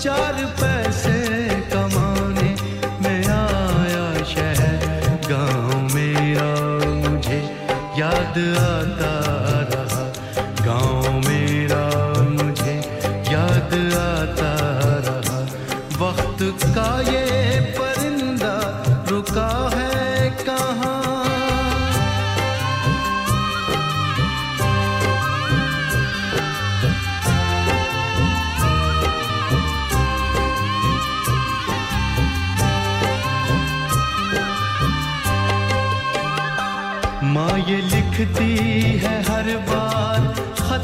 चार पैसे कमाने में आया शहर। गाँव मेरा मुझे याद आता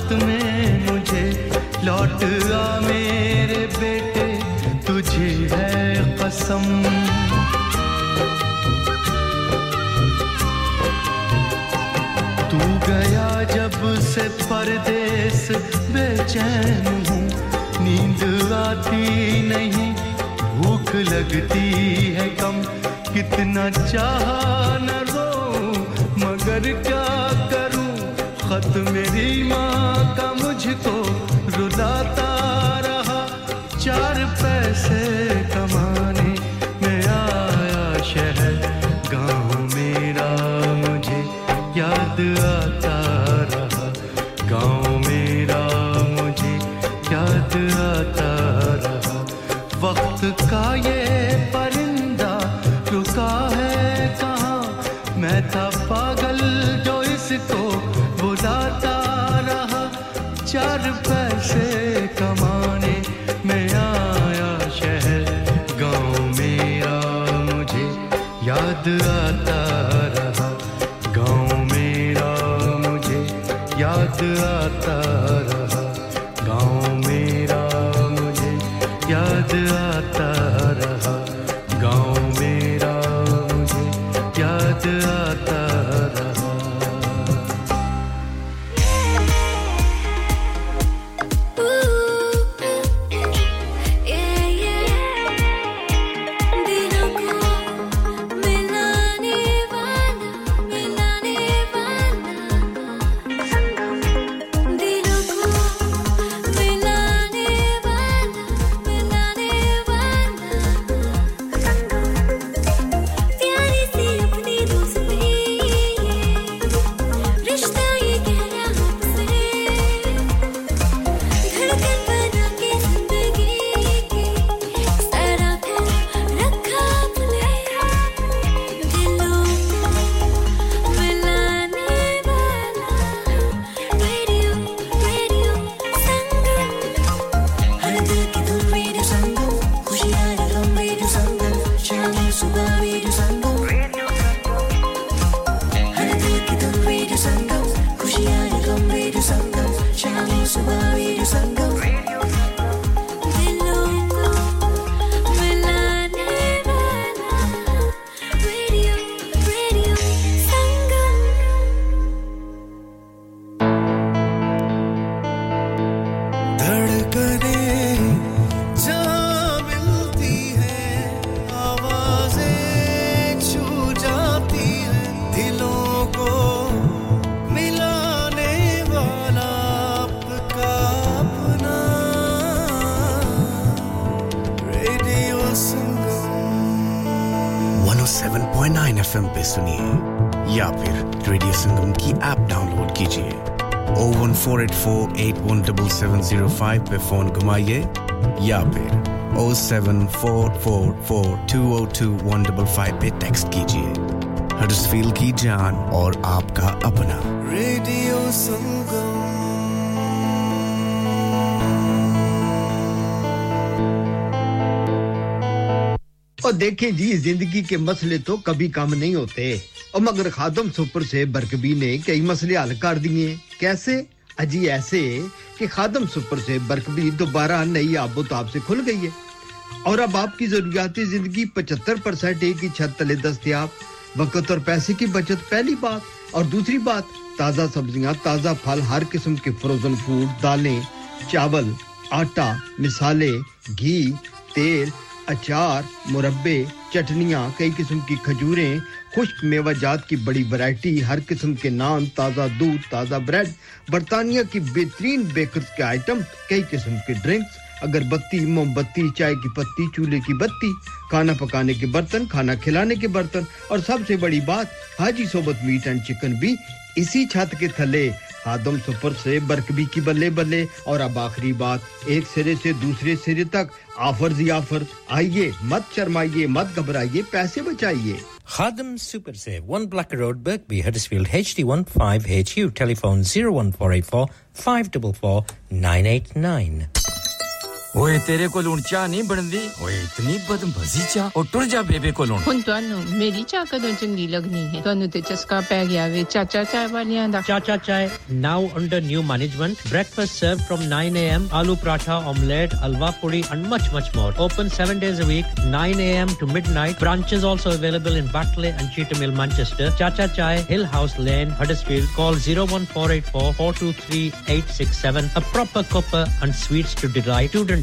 खत में मुझे लौट आ मेरे बेटे, तुझे है कसम। तू गया जब से परदेस, बेचैन हूँ, नींद आती नहीं, भूख लगती है कम। कितना चाह न रो, मगर क्या करूँ, खत मेरी माँ याद आता रहा। गाँव मेरा मुझे याद आता 01484817705 पे फ़ोन घुमाइए या फिर 07444202155 पे टेक्स्ट कीजिए। हडर्सफील्ड की जान और आपका अपना। रेडियो संगम और देखें जी ज़िंदगी के मसले तो कभी कम नहीं होते। और मगर खादम सुपर से बरकबी ने कई मसले हल कर दिए। कैसे? अजी ऐसे कि खादम सुपर से बरकबी दोबारा नई आबोताब से खुल गई है। और अब आपकी जरूरियाती ज़िंदगी 75 परसेंट एक ही छत तले दस्तियाब, वक्त और पैसे की बचत पहली बात, और दूसरी बात, ताज़ा सब्ज़ियाँ, ताज़ा फल, हर किस्म के फ्रोजन फ़ूड दालें, चावल, आटा, मिसाले, घी, तेल, अचार, मुरब्बे, चटनियाँ, कई किस्म की खजूरें खुश्क मेवाजात की बड़ी वैरायटी हर किस्म के नान, ताज़ा दूध, ताज़ा ब्रेड बरतानिया की बेहतरीन बेकर्स के आइटम कई किस्म के ड्रिंक्स अगरबत्ती मोमबत्ती, चाय की पत्ती, चूल्हे की बत्ती, खाना पकाने के बर्तन, खाना खिलाने के बर्तन, और सबसे बड़ी बात, हाजी सोबत मीट एंड चिकन भी इसी छत के थले। खादम सुपर से बर्कबी की बल्ले बल्ले। और अब आखिरी बात एक सिरे से दूसरे सिरे तक। ऑफ़र जी ऑफ़र आइए मत शर्माइए मत घबराइए पैसे बचाइए। Khadim Super Save, 1 Blacker Road, four Huddersfield, HD15HU, telephone 01484 544 989. ਓਏ ਤੇਰੇ ਕੋਲ ਹੁਣ ਚਾਹ ਨਹੀਂ ਬਣਦੀ ਓਏ ਇਤਨੀ ਬਦਮਜ਼ੀ ਚਾਹ ਉਹ ਟੁਰ ਜਾ ਬੇਬੇ ਕੋਲ ਹੁਣ ਹੁਣ ਤੁਹਾਨੂੰ ਮੇਰੀ ਚਾਹ ਕਦੋਂ ਚੰਗੀ ਲੱਗਣੀ ਹੈ ਤੁਹਾਨੂੰ ਤੇ ਚਸਕਾ ਪੈ ਗਿਆ ਵੇ ਚਾਚਾ ਚਾਹ ਵਾਲਿਆਂ ਦਾ Chacha Chai, now under new management. Breakfast served from 9 a.m. Aloo paratha, omelette, alwa puri, and much, much more. Open seven days a week, 9 a.m. to midnight. Branches also available in Batley and Cheetham Hill, Manchester. Chacha Chai, Hill House Lane, Huddersfield. Call 01484 423 867. A proper cuppa and sweets to delight. Student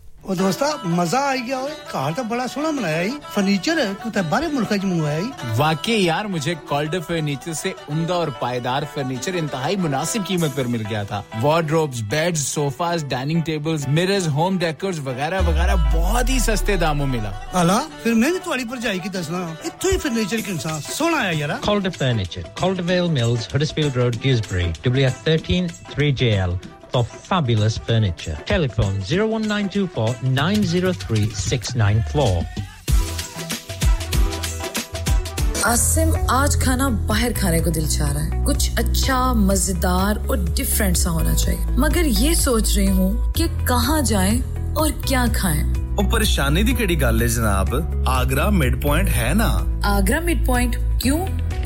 ਉਹ ਦੋਸਤਾ ਮਜ਼ਾ ਆ ਗਿਆ ਓਏ ਘਰ ਤਾਂ ਬੜਾ ਸੋਹਣਾ ਬਣਾਇਆ ਈ ਫਰਨੀਚਰ ਤੂੰ ਤਾਂ ਬਾਹਰੇ ਮੁਲਕਾਂ ਚ ਮੰਗਵਾਇਆ ਈ वाकई यार मुझे कॉल्डर फर्नीचर से उमदा और पायदार फर्नीचर इंतहाई मुनासिब कीमत पर मिल गया था wardrobes beds sofas dining tables mirrors home decors वगैरह वगैरह बहुत ही सस्ते दामों मिला ਹਲਾ ਫਿਰ ਮੈਂ ਵੀ ਤੁਹਾਡੀ ਭਰਜਾਈ ਕੀ ਦੱਸਣਾ ਇੱਥੋਂ ਹੀ ਫਰਨੀਚਰ ਕਿੰਨਾ ਸੋਹਣਾ ਆਇਆ ਯਾਰਾ Calder Furniture, Caldervale Mills, Huddersfield Road, Dewsbury, WF13 3JL for fabulous furniture. Telephone 01924 903 694. Asim आज खाना बाहर खाने को दिल चाह रहा है कुछ अच्छा मजेदार और डिफरेंट सा होना चाहिए मगर ये सोच रही हूँ कि कहाँ जाएं और क्या खाएं ਉਹ ਪਰੇਸ਼ਾਨੀ ਦੀ ਕਿਹੜੀ ਗੱਲ ਹੈ ਜਨਾਬ ਆਗਰਾ ਮਿਡ ਪੁਆਇੰਟ ਹੈ ਨਾ आगरा मिड पॉइंट क्यों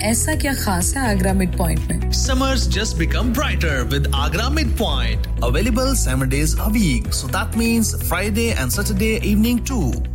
ऐसा क्या खास है आगरा मिड पॉइंट में Summers just become brighter with Agra Midpoint. Available seven days a week. So that means Friday and Saturday evening too.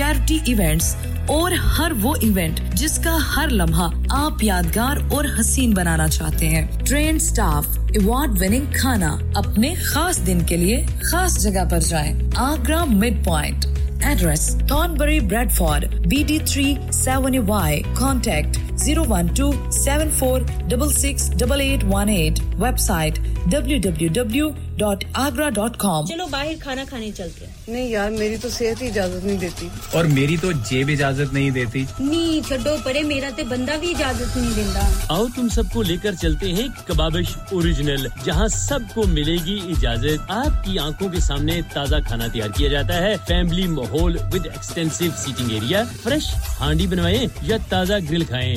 charity events और हर वो इवेंट जिसका हर लम्हा आप यादगार और हसीन बनाना चाहते हैं। ट्रेन स्टाफ अवार्ड विनिंग खाना अपने खास दिन के लिए खास जगह पर जाएँ। Agra mid point Address, Thornbury, Bradford BD3 7Y Contact 012 74668818 Website www.agra.com चलो बाहर खाना खाने चलते हैं। नहीं यार मेरी तो सेहत ही इजाज़त नहीं देती। और मेरी तो जेब इजाज़त नहीं देती। नी छड्डो परे मेरा ते बंदा भी इजाज़त नहीं देता। आओ तुम सबको लेकर चलते हैं कबाबिश ओरिजिनल जहाँ सबको मिलेगी इजाज़त। आपकी आँखों के सामने ताज़ा खाना तैयार किया जाता है। फैमिली माहौल with extensive seating area fresh handi बनवाएँ या ताज़ा ग्रिल खाएँ।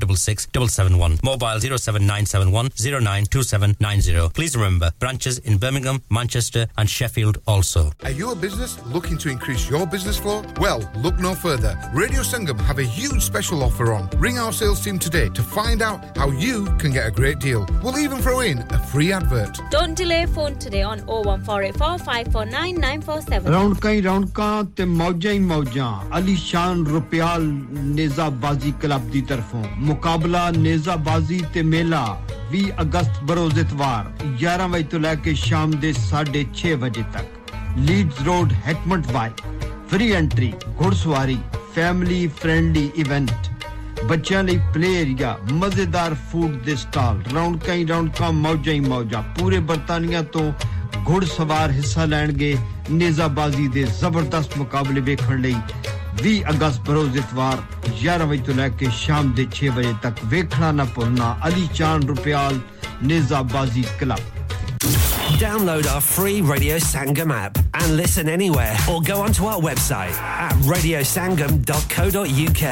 466 771, mobile 07971 092790. Please remember, branches in Birmingham, Manchester and Sheffield also. Are you a business looking to increase your business flow? Well, look no further. Radio Sangam have a huge special offer on. Ring our sales team today to find out how you can get a great deal. We'll even throw in a free advert. Don't delay phone today on 01484 549 947. ਰੌਣਕਾਂ ਹੀ ਰੌਣਕਾਂ ਤੇ ਮੌਜਾਂ ਹੀ ਮੌਜਾਂ ਅਲੀਸ਼ਾਨ ਰੁਪਿਆਲ ਨੇਜ਼ਾਬਾਜ਼ੀ club ਦੀ ਤਰਫੋਂ ਮੁਕਾਬਲਾ ਨੇਜ਼ਾਬਾਜ਼ੀ ਤੇ ਮੇਲਾ 20 ਅਗਸਤ ਬਰੋਜ਼ ਇਤਵਾਰ 11 ਵਜੇ ਤੋਂ ਲੈ ਕੇ ਸ਼ਾਮ ਦੇ 6:30 ਵਜੇ ਤੱਕ Leeds road Heckmondwike free entry ਘੋੜਸਵਾਰੀ family friendly event ਬੱਚਿਆਂ ਲਈ ਪਲੇ ਏਰੀਆ ਮਜ਼ੇਦਾਰ ਫੂਡ ਦੇ ਸਟਾਲ ਰੌਣਕਾਂ ਹੀ ਰੌਣਕਾਂ ਮੌਜਾਂ ਹੀ ਮੌਜਾਂ ਪੂਰੇ ਬਰਤਾਨੀਆ ਤੋਂ ਘੋੜਸਵਾਰ ਹਿੱਸਾ ਲੈਣਗੇ ਨੇਜ਼ਾਬਾਜ਼ੀ ਦੇ ਜ਼ਬਰਦਸਤ ਮੁਕਾਬਲੇ ਵੇਖਣ ਲਈ 20 ਅਗਸਤ ਬਰੋਜ਼ ਇਤਵਾਰ 11 ਵਜੇ ਤੋਂ ਲੈ ਕੇ ਸ਼ਾਮ ਦੇ 6 ਵਜੇ ਤੱਕ ਵੇਖਣਾ ਨਾ ਭੁੱਲਣਾ Ali ਚਾਨ Rupyal ਨੇਜ਼ਾਬਾਜ਼ੀ club Download our free Radio Sangam app and listen anywhere or go onto our website at radiosangam.co.uk.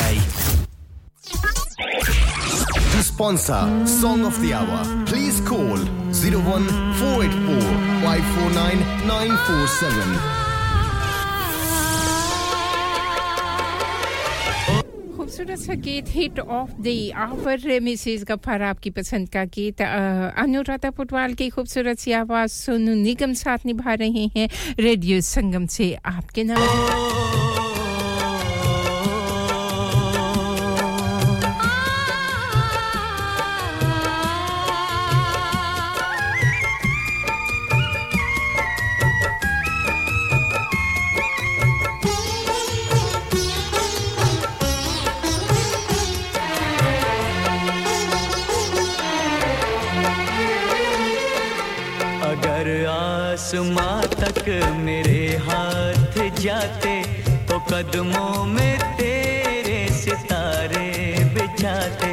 To sponsor Song of the Hour, please call 01484 549 947. खूबसूरत सा गीत hit of the hour Mrs Gaffar आपकी पसंद का गीत अनुराधा पुटवाल की खूबसूरत सी आवाज़ सोनू निगम साथ निभा रहे हैं, रेडियो संगम से आपके नाम तक मेरे हाथ जाते तो कदमों में तेरे सितारे बिछाते।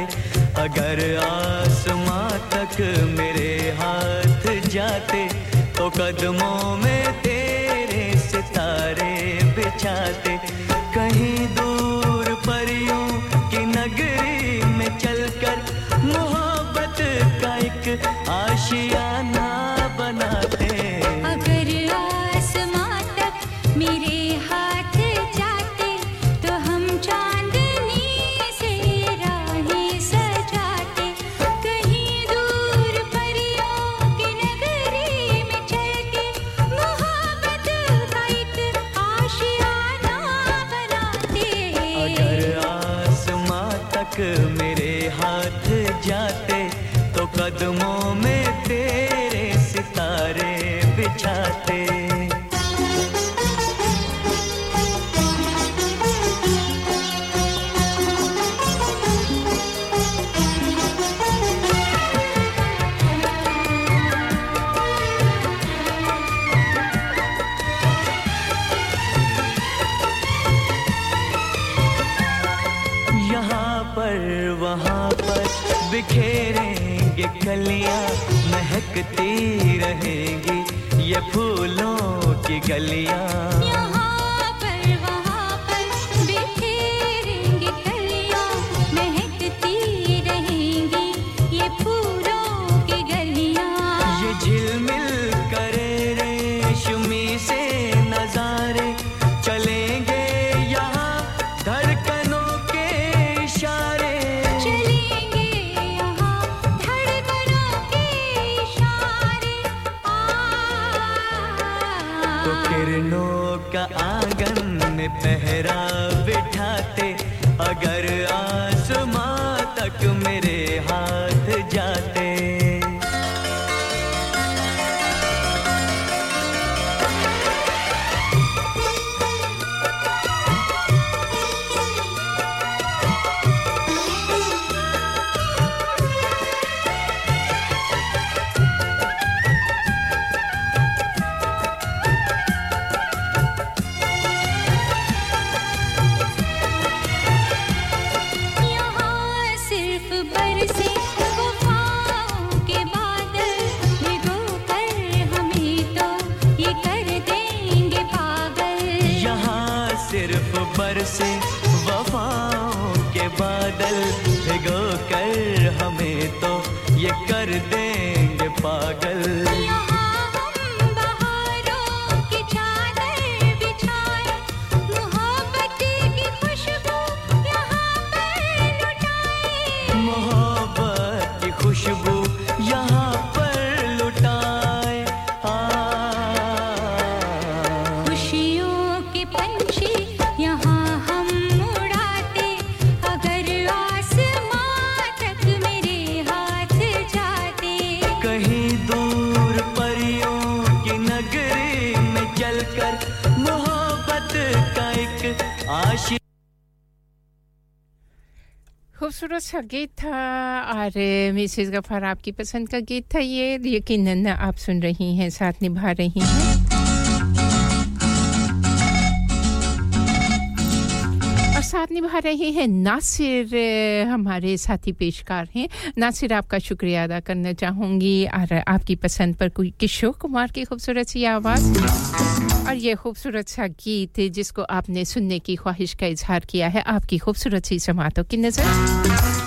अगर आसमां तक मेरे हाथ जाते तो कदमों में तेरे सा गीत था और मिसेस गफार आपकी पसंद का गीत था ये। यकीनन आप सुन रही हैं, साथ निभा रही हैं। साथ रहे हैं। नासिर हमारे साथी पेशकार हैं। नासिर, आपका शुक्रिया अदा करना चाहूँगी। और आपकी पसंद पर कोई किशोर कुमार की खूबसूरत सी आवाज़। और ये खूबसूरत सा गीत जिसको आपने सुनने की ख्वाहिश का इजहार किया है, आपकी खूबसूरत सी जमातों की नज़र।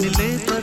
मिले पर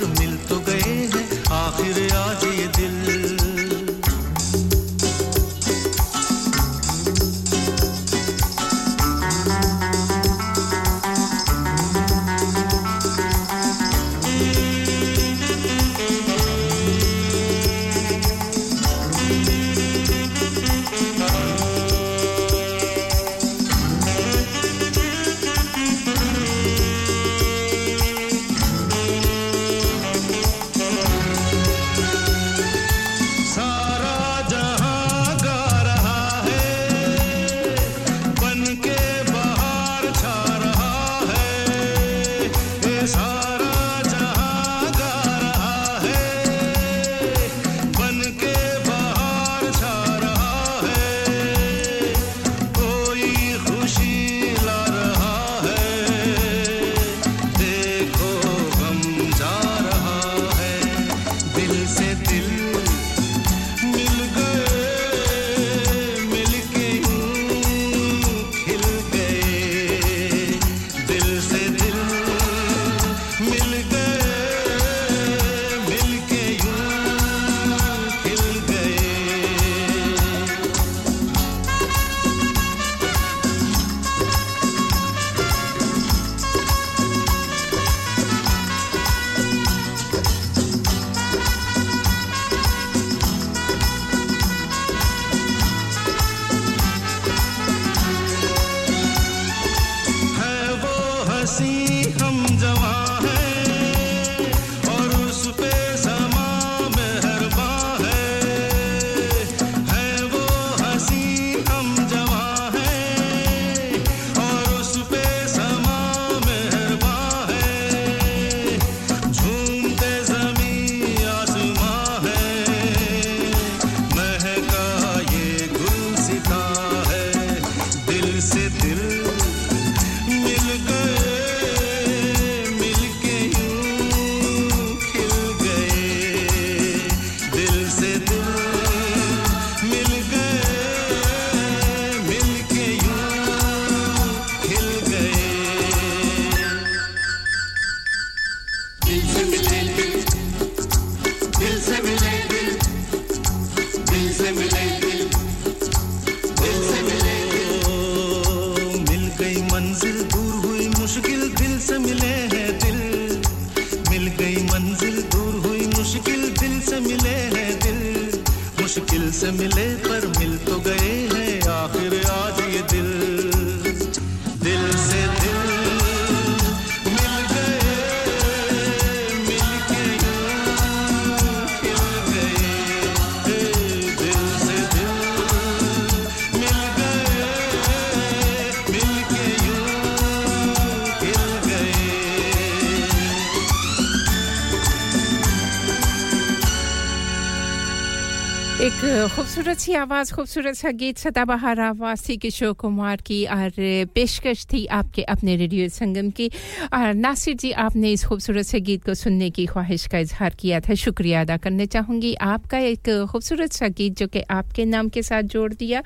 सी आवाज़ खूबसूरत सा गीत सदाबहार आवाज़ थी किशोर कुमार की और पेशकश थी आपके अपने रेडियो संगम की और नासिर जी आपने इस खूबसूरत से गीत को सुनने की ख्वाहिश का इजहार किया था शुक्रिया अदा करने चाहूँगी आपका एक खूबसूरत सा गीत जो कि आपके नाम के साथ जोड़ दिया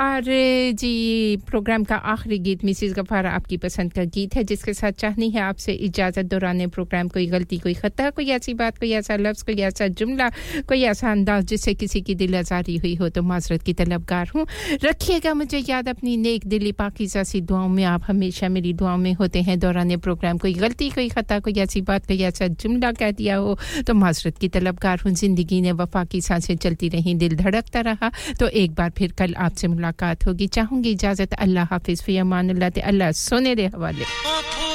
और जी प्रोग्राम का आखिरी गीत मिसिस गफ़ार आपकी पसंद का गीत है जिसके साथ चाहनी है आपसे इजाज़त दौरान प्रोग्राम कोई गलती कोई ख़ता कोई ऐसी बात कोई ऐसा लफ्ज़ कोई ऐसा जुमला कोई ऐसा अंदाज जिससे किसी की दिल आज़ारी हुई हो तो माजरत की तलबगार हूँ। रखिएगा मुझे याद अपनी नेक दिली पाकिजा सी दुआओं में। आप हमेशा मेरी दुआओं में होते हैं। दौरान प्रोग्राम कोई गलती, कोई ख़ता, कोई ऐसी बात, कोई ऐसा जुमला कह दिया हो तो माजरत की तलबगार हूँ। ज़िंदगी ने वफा की साँसें चलती रहीं, दिल धड़कता रहा। तो एक बार फिर कल आपसे मुलाकात होगी। चाहूँगी इजाज़त। अल्लाह हाफिज़। फ़ी अमान अल्लाह सोने दे हवाले।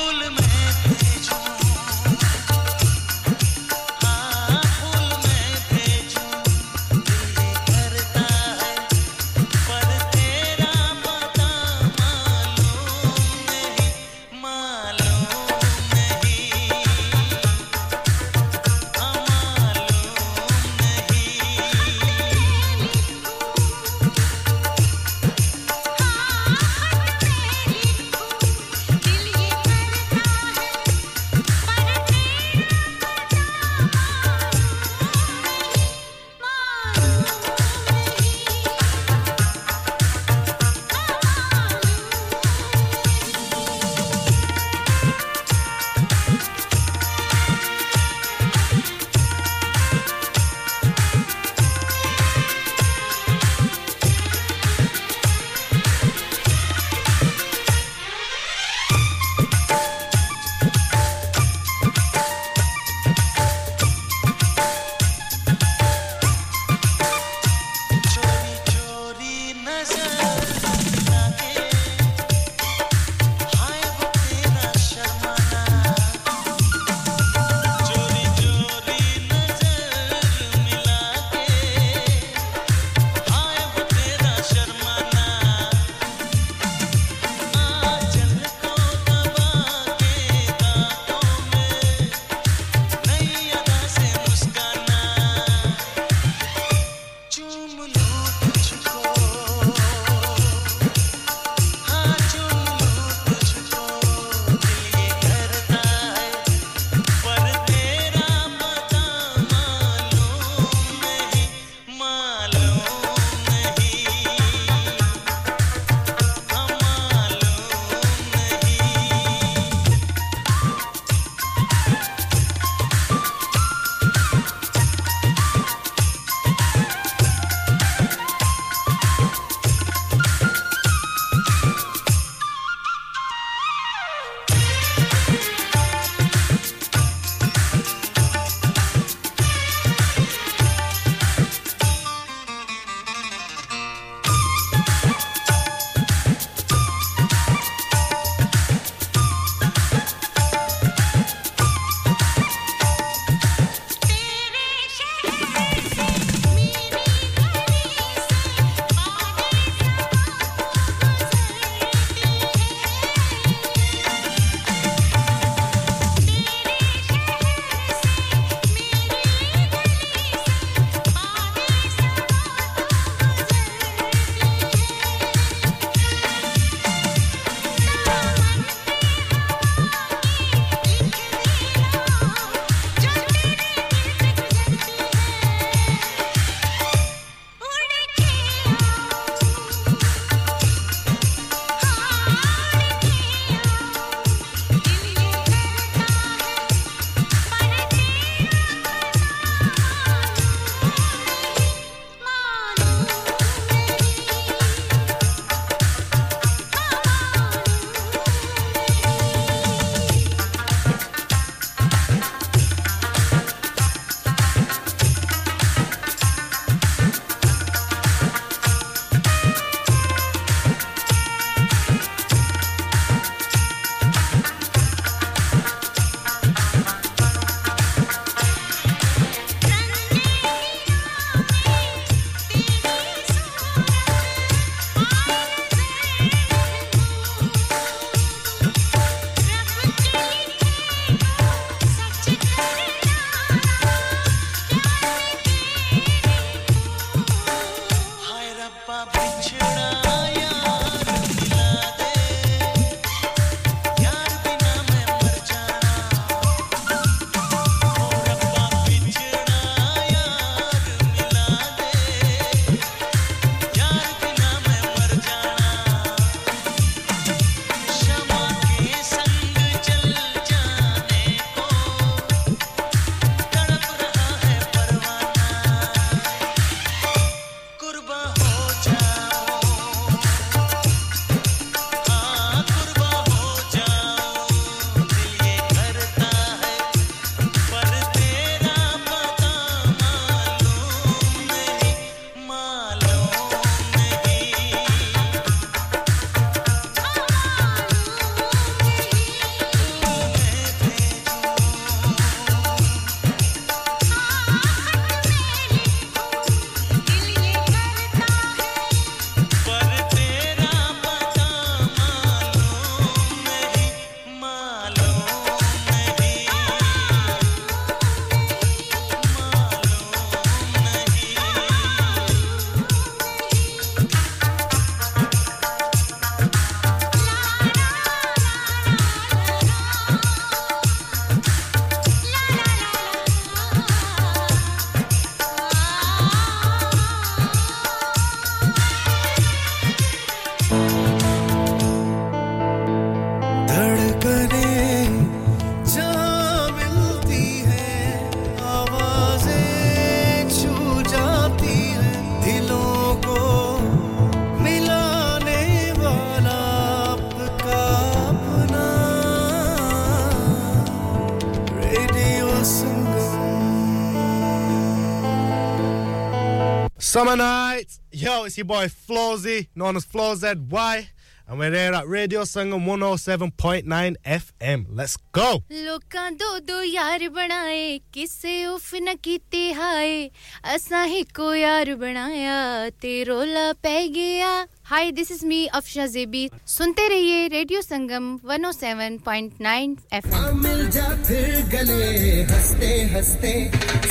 Summer nights. Yo, it's your boy Flowzy, known as Flow ZY. And we're here at Radio Sangam 107.9 FM. Let's go. ਲੋਕਾਂ ਦੋ ਦੋ ਯਾਰ ਬਣਾਏ ਕਿਸੇ ਉਫ न ਕੀਤੇ ਹਾਏ ਅਸਾਂ ਹੀ ਕੋ ਯਾਰ ਬਣਾਇਆ ਤੇ ਰੋਲਾ ਪੈ ਗਿਆ hi this is me Afsha JB सुनते रहिए रेडियो संगम 107.9 एफएम मिल जा फिर गले हंसते हंसते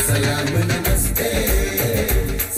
सलाम नमस्ते